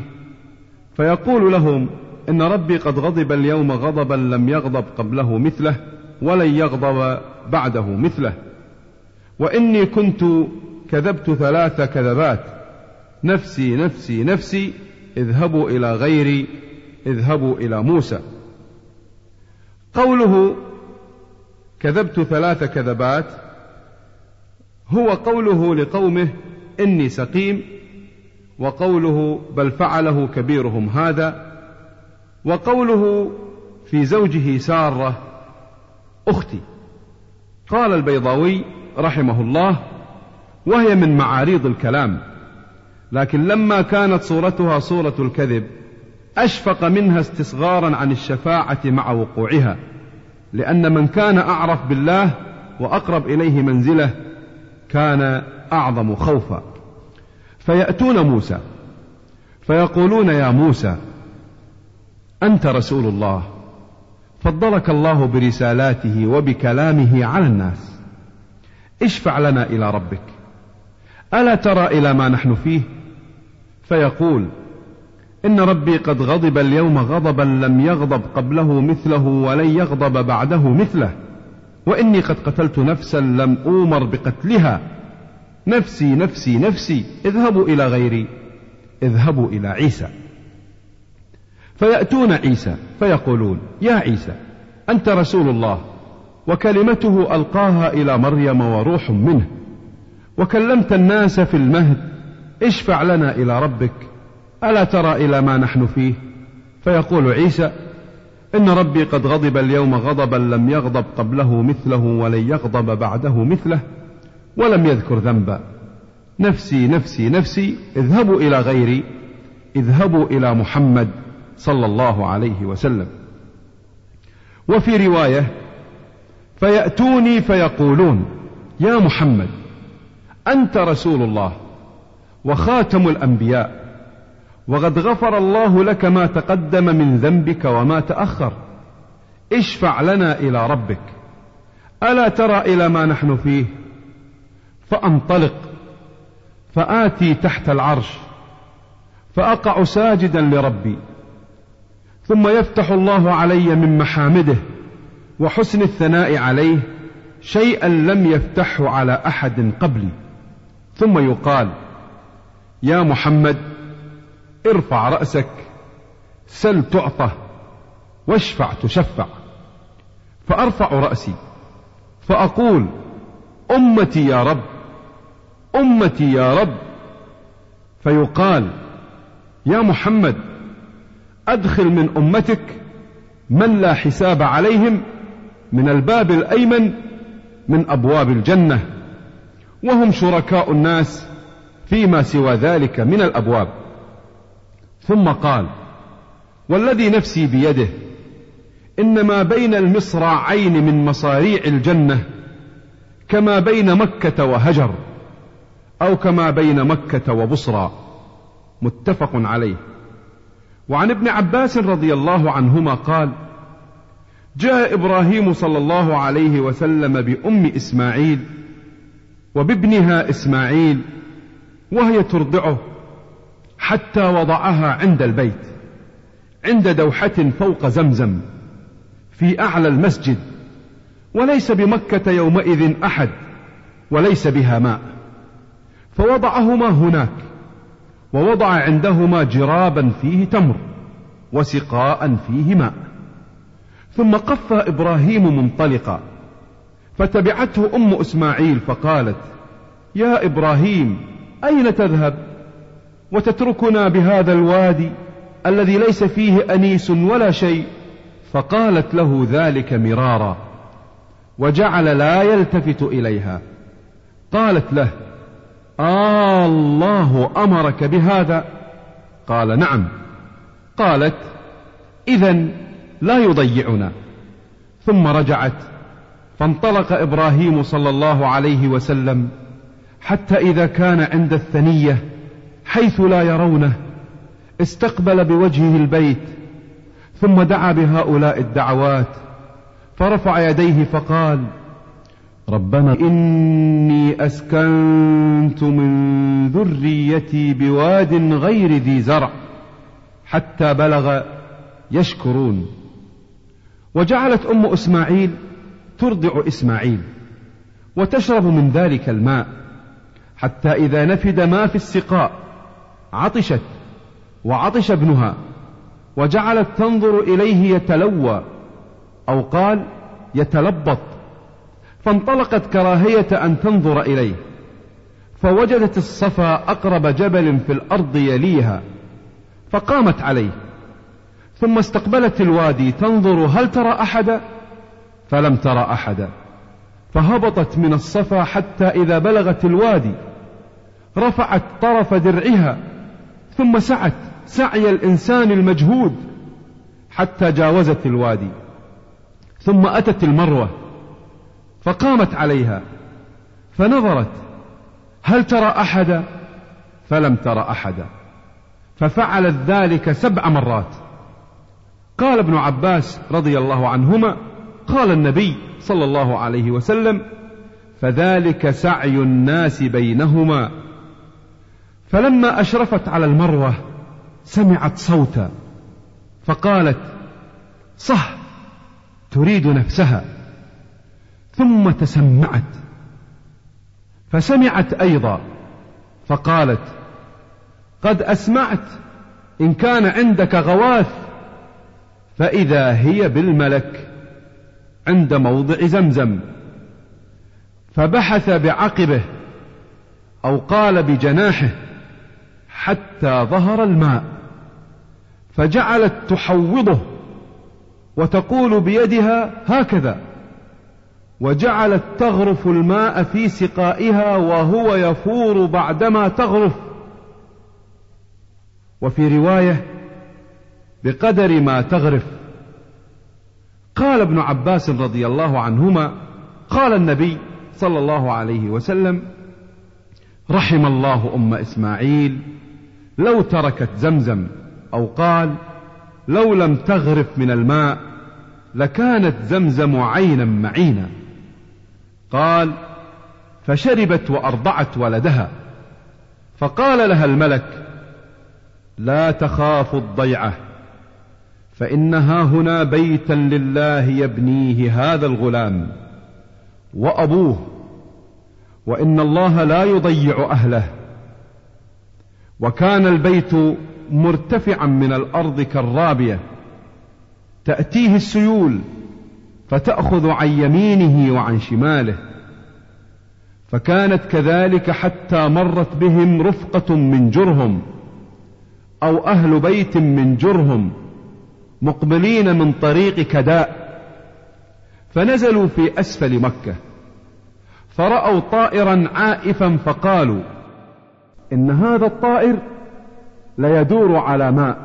فيقول لهم إن ربي قد غضب اليوم غضبا لم يغضب قبله مثله ولن يغضب بعده مثله. وإني كنت كذبت ثلاث كذبات. نفسي نفسي نفسي اذهبوا إلى غيري اذهبوا إلى موسى. قوله كذبت ثلاث كذبات هو قوله لقومه إني سقيم وقوله بل فعله كبيرهم هذا وقوله في زوجه سارة أختي. قال البيضاوي رحمه الله وهي من معاريض الكلام لكن لما كانت صورتها صورة الكذب أشفق منها استصغارا عن الشفاعة مع وقوعها. لأن من كان أعرف بالله وأقرب إليه منزله كان أعظم خوفا. فيأتون موسى فيقولون يا موسى أنت رسول الله فضلك الله برسالاته وبكلامه على الناس. اشفع لنا إلى ربك. ألا ترى إلى ما نحن فيه؟ فيقول إن ربي قد غضب اليوم غضبا لم يغضب قبله مثله ولن يغضب بعده مثله. وإني قد قتلت نفسا لم أومر بقتلها. نفسي نفسي نفسي اذهبوا إلى غيري. اذهبوا إلى عيسى. فيأتون عيسى فيقولون يا عيسى أنت رسول الله وكلمته ألقاها إلى مريم وروح منه. وكلمت الناس في المهد اشفع لنا إلى ربك ألا ترى إلى ما نحن فيه؟ فيقول عيسى إن ربي قد غضب اليوم غضبا لم يغضب قبله مثله ولن يغضب بعده مثله ولم يذكر ذنبا. نفسي نفسي نفسي اذهبوا إلى غيري اذهبوا إلى محمد صلى الله عليه وسلم. وفي رواية فيأتوني فيقولون يا محمد أنت رسول الله وخاتم الأنبياء. وقد غفر الله لك ما تقدم من ذنبك وما تأخر. اشفع لنا إلى ربك. ألا ترى إلى ما نحن فيه؟ فأنطلق. فآتي تحت العرش. فأقع ساجدا لربي. ثم يفتح الله علي من محامده. وحسن الثناء عليه شيئا لم يفتحه على أحد قبلي. ثم يقال يا محمد ارفع رأسك سل تعطى واشفع تشفع. فأرفع رأسي فأقول أمتي يا رب أمتي يا رب. فيقال يا محمد أدخل من أمتك من لا حساب عليهم من الباب الأيمن من أبواب الجنة وهم شركاء الناس فيما سوى ذلك من الأبواب. ثم قال والذي نفسي بيده إن ما بين المصراعين من مصاريع الجنة كما بين مكة وهجر أو كما بين مكة وبصرى. متفق عليه. وعن ابن عباس رضي الله عنهما قال جاء إبراهيم صلى الله عليه وسلم بأم إسماعيل وبابنها إسماعيل وهي ترضعه. حتى وضعها عند البيت عند دوحة فوق زمزم في أعلى المسجد وليس بمكة يومئذ أحد وليس بها ماء. فوضعهما هناك ووضع عندهما جرابا فيه تمر وسقاء فيه ماء. ثم قف إبراهيم منطلقا فتبعته أم إسماعيل فقالت يا إبراهيم أين تذهب؟ وتتركنا بهذا الوادي الذي ليس فيه أنيس ولا شيء. فقالت له ذلك مرارا وجعل لا يلتفت إليها. قالت له آه الله أمرك بهذا؟ قال نعم. قالت إذا لا يضيعنا. ثم رجعت فانطلق إبراهيم صلى الله عليه وسلم حتى إذا كان عند الثنية حيث لا يرونه استقبل بوجهه البيت ثم دعا بهؤلاء الدعوات فرفع يديه فقال ربنا إني أسكنت من ذريتي بواد غير ذي زرع حتى بلغ يشكرون. وجعلت أم إسماعيل ترضع إسماعيل وتشرب من ذلك الماء حتى إذا نفد ما في السقاء عطشت وعطش ابنها وجعلت تنظر إليه يتلوى أو قال يتلبط فانطلقت كراهية أن تنظر إليه فوجدت الصفا أقرب جبل في الأرض يليها فقامت عليه ثم استقبلت الوادي تنظر هل ترى أحدا فلم ترى أحدا فهبطت من الصفا حتى إذا بلغت الوادي رفعت طرف درعها ثم سعت سعي الإنسان المجهود حتى جاوزت الوادي. ثم أتت المروة فقامت عليها فنظرت هل ترى أحدا؟ فلم ترى أحدا. ففعلت ذلك سبع مرات. قال ابن عباس رضي الله عنهما قال النبي صلى الله عليه وسلم فذلك سعي الناس بينهما. فلما أشرفت على المروة سمعت صوتا فقالت صح تريد نفسها. ثم تسمعت فسمعت أيضا فقالت قد أسمعت إن كان عندك غواث فإذا هي بالملك عند موضع زمزم. فبحث بعقبه أو قال بجناحه حتى ظهر الماء فجعلت تحوضه وتقول بيدها هكذا وجعلت تغرف الماء في سقائها وهو يفور بعدما تغرف. وفي رواية بقدر ما تغرف. قال ابن عباس رضي الله عنهما قال النبي صلى الله عليه وسلم رحم الله أم إسماعيل لو تركت زمزم أو قال لو لم تغرف من الماء لكانت زمزم عينا معينا. قال فشربت وأرضعت ولدها. فقال لها الملك لا تخاف الضيعة فإنها هنا بيتا لله يبنيه هذا الغلام وأبوه وإن الله لا يضيع أهله. وكان البيت مرتفعا من الأرض كالرابية. تأتيه السيول فتأخذ عن يمينه وعن شماله. فكانت كذلك حتى مرت بهم رفقة من جرهم أو أهل بيت من جرهم مقبلين من طريق كداء. فنزلوا في أسفل مكة. فرأوا طائرا عائفا فقالوا إن هذا الطائر ليدور على ماء.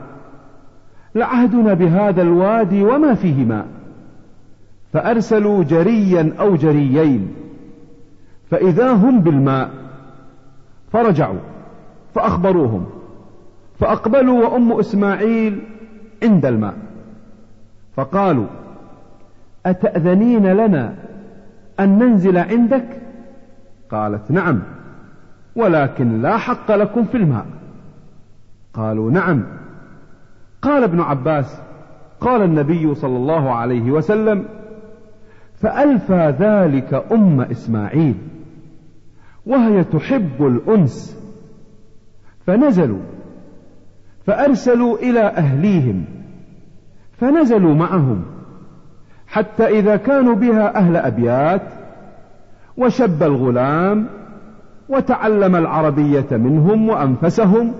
لعهدنا بهذا الوادي وما فيه ماء. فأرسلوا جريا أو جريين. فإذا هم بالماء فرجعوا فأخبروهم. فأقبلوا وأم إسماعيل عند الماء. فقالوا أتأذنين لنا أن ننزل عندك؟ قالت نعم. ولكن لا حق لكم في الماء. قالوا نعم. قال ابن عباس قال النبي صلى الله عليه وسلم فألفى ذلك أم إسماعيل وهي تحب الأنس فنزلوا فأرسلوا إلى أهليهم فنزلوا معهم حتى إذا كانوا بها أهل أبيات وشب الغلام وتعلم العربية منهم وأنفسهم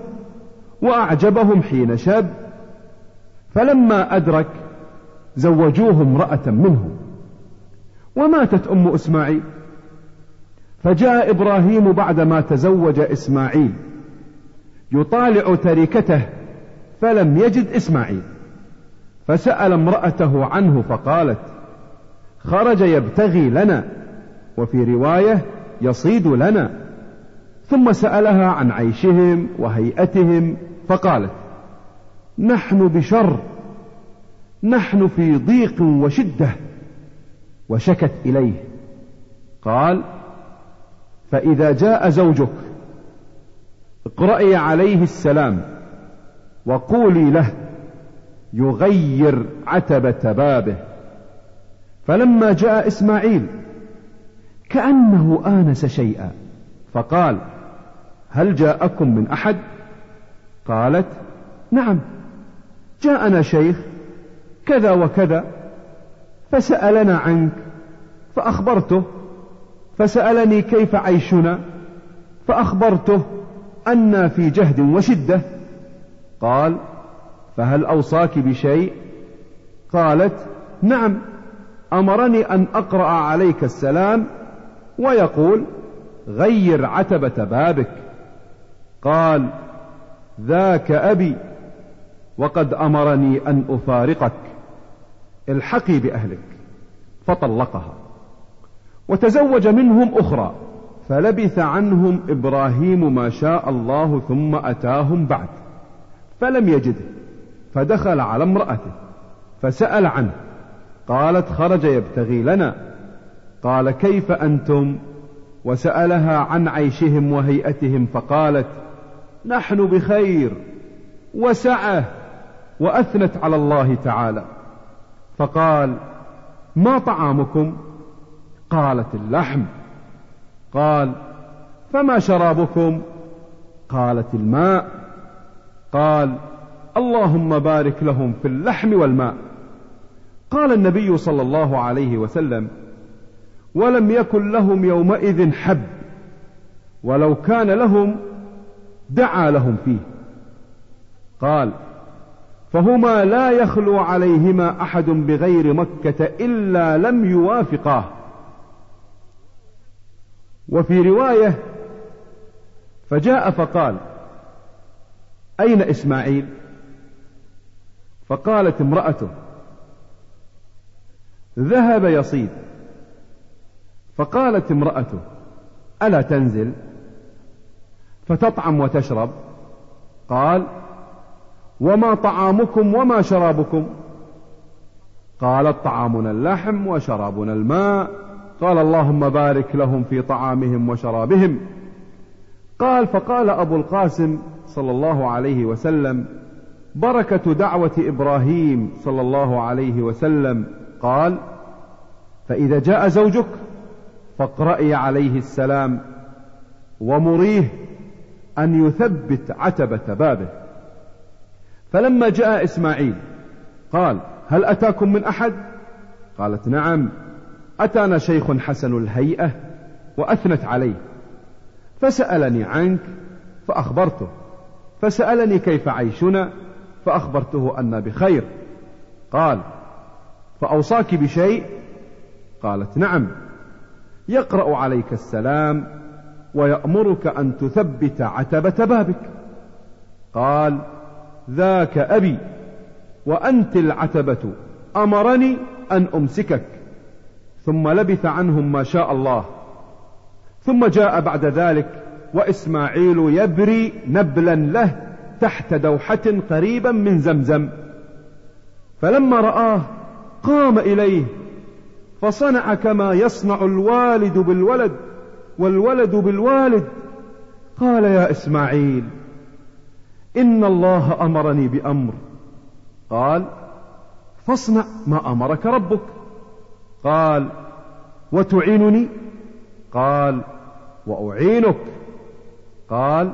وأعجبهم حين شاب فلما أدرك زوجوه امرأة منهم. وماتت أم إسماعيل. فجاء إبراهيم بعدما تزوج إسماعيل. يطالع تركته فلم يجد إسماعيل. فسأل امرأته عنه فقالت خرج يبتغي لنا وفي رواية يصيد لنا. ثم سألها عن عيشهم وهيئتهم فقالت نحن بشر نحن في ضيق وشدة. وشكت إليه قال فإذا جاء زوجك اقرأي عليه السلام وقولي له يغير عتبة بابه فلما جاء إسماعيل كأنه آنس شيئا. فقال هل جاءكم من أحد؟ قالت نعم جاءنا شيخ كذا وكذا فسألنا عنك فأخبرته فسألني كيف عيشنا فأخبرته أنا في جهد وشدة. قال فهل أوصاك بشيء؟ قالت نعم أمرني أن أقرأ عليك السلام ويقول غير عتبة بابك. قال ذاك أبي وقد أمرني أن أفارقك. الحقي بأهلك. فطلقها. وتزوج منهم أخرى. فلبث عنهم إبراهيم ما شاء الله ثم أتاهم بعد. فلم يجده فدخل على امرأته. فسأل عنه. قالت خرج يبتغي لنا. قال كيف أنتم؟ وسألها عن عيشهم وهيئتهم فقالت نحن بخير وسعة وأثنت على الله تعالى. فقال ما طعامكم؟ قالت اللحم. قال فما شرابكم؟ قالت الماء. قال اللهم بارك لهم في اللحم والماء. قال النبي صلى الله عليه وسلم ولم يكن لهم يومئذ حب ولو كان لهم دعا لهم فيه. قال فهما لا يخلو عليهما أحد بغير مكة إلا لم يوافقاه. وفي رواية فجاء فقال أين إسماعيل؟ فقالت امرأته ذهب يصيد. فقالت امرأته ألا تنزل؟ فتطعم وتشرب. قال وما طعامكم وما شرابكم؟ قالت طعامنا اللحم وشرابنا الماء. قال اللهم بارك لهم في طعامهم وشرابهم. قال فقال أبو القاسم صلى الله عليه وسلم بركة دعوة إبراهيم صلى الله عليه وسلم. قال فإذا جاء زوجك فاقرأي عليه السلام ومريه أن يثبت عتبة بابه. فلما جاء إسماعيل قال هل أتاكم من أحد؟ قالت نعم أتانا شيخ حسن الهيئة وأثنت عليه. فسألني عنك فأخبرته. فسألني كيف عيشنا فأخبرته أن بخير. قال فأوصاك بشيء؟ قالت نعم يقرأ عليك السلام ويأمرك أن تثبت عتبة بابك. قال ذاك أبي وأنت العتبة أمرني أن أمسكك. ثم لبث عنهم ما شاء الله. ثم جاء بعد ذلك وإسماعيل يبري نبلا له تحت دوحة قريبا من زمزم. فلما رآه قام إليه فصنع كما يصنع الوالد بالولد. والولد بالوالد. قال يا إسماعيل إن الله أمرني بأمر. قال فاصنع ما أمرك ربك. قال وتعينني؟ قال وأعينك. قال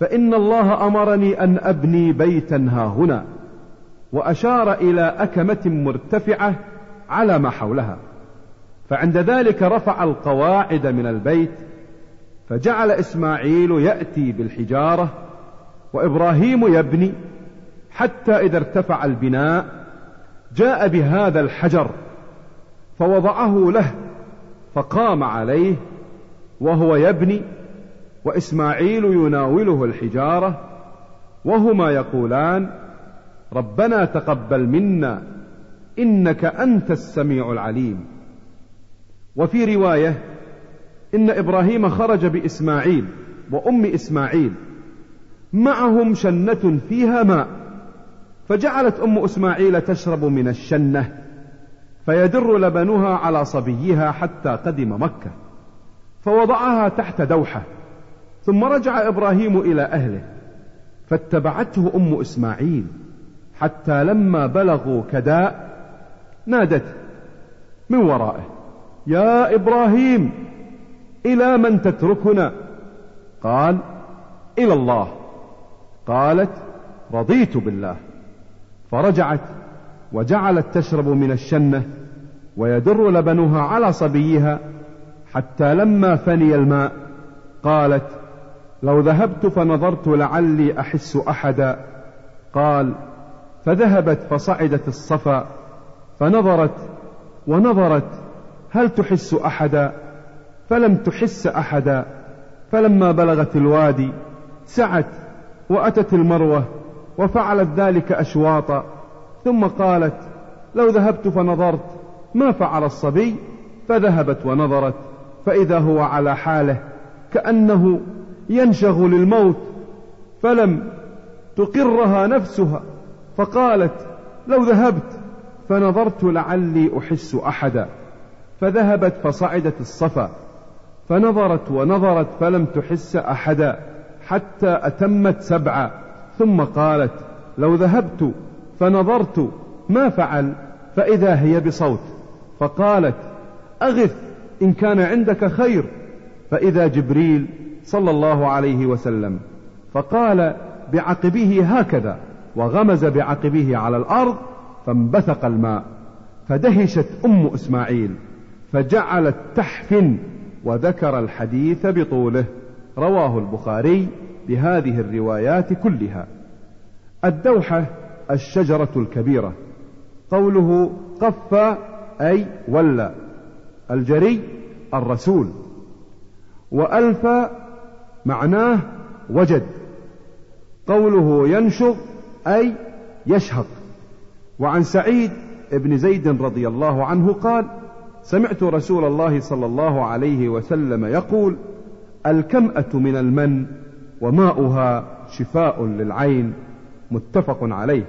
فإن الله أمرني أن أبني بيتا ها هنا وأشار إلى أكمة مرتفعة على ما حولها. فعند ذلك رفع القواعد من البيت فجعل إسماعيل يأتي بالحجارة وإبراهيم يبني حتى إذا ارتفع البناء جاء بهذا الحجر فوضعه له فقام عليه وهو يبني وإسماعيل يناوله الحجارة وهما يقولان ربنا تقبل منا إنك أنت السميع العليم. وفي رواية إن إبراهيم خرج بإسماعيل وأم إسماعيل معهم شنة فيها ماء فجعلت أم إسماعيل تشرب من الشنة فيدر لبنها على صبيها حتى قدم مكة فوضعها تحت دوحة ثم رجع إبراهيم إلى أهله فاتبعته أم إسماعيل حتى لما بلغوا كداء نادته من ورائه. يا إبراهيم إلى من تتركنا؟ قال إلى الله. قالت رضيت بالله. فرجعت وجعلت تشرب من الشنة ويدر لبنها على صبيها حتى لما فني الماء. قالت لو ذهبت فنظرت لعلي أحس أحدا. قال فذهبت فصعدت الصفا. فنظرت ونظرت هل تحس أحدا؟ فلم تحس أحدا. فلما بلغت الوادي سعت وأتت المروة وفعلت ذلك أشواطا. ثم قالت لو ذهبت فنظرت ما فعل الصبي؟ فذهبت ونظرت. فإذا هو على حاله كأنه ينشغل الموت فلم تقرها نفسها. فقالت لو ذهبت فنظرت لعلي أحس أحدا. فذهبت فصعدت الصفا فنظرت ونظرت فلم تحس أحدا حتى أتمت سبعا. ثم قالت لو ذهبت فنظرت ما فعل فإذا هي بصوت. فقالت أغث إن كان عندك خير. فإذا جبريل صلى الله عليه وسلم. فقال بعقبه هكذا وغمز بعقبه على الأرض فانبثق الماء فدهشت أم إسماعيل. فجعلت تحفن وذكر الحديث بطوله. رواه البخاري بهذه الروايات كلها. الدوحة الشجرة الكبيرة. قوله قف أي ولى الجري الرسول. وألف معناه وجد. قوله ينشط أي يشهق. وعن سعيد بن زيد رضي الله عنه قال سمعت رسول الله صلى الله عليه وسلم يقول الكمأة من المن وماؤها شفاء للعين متفق عليه.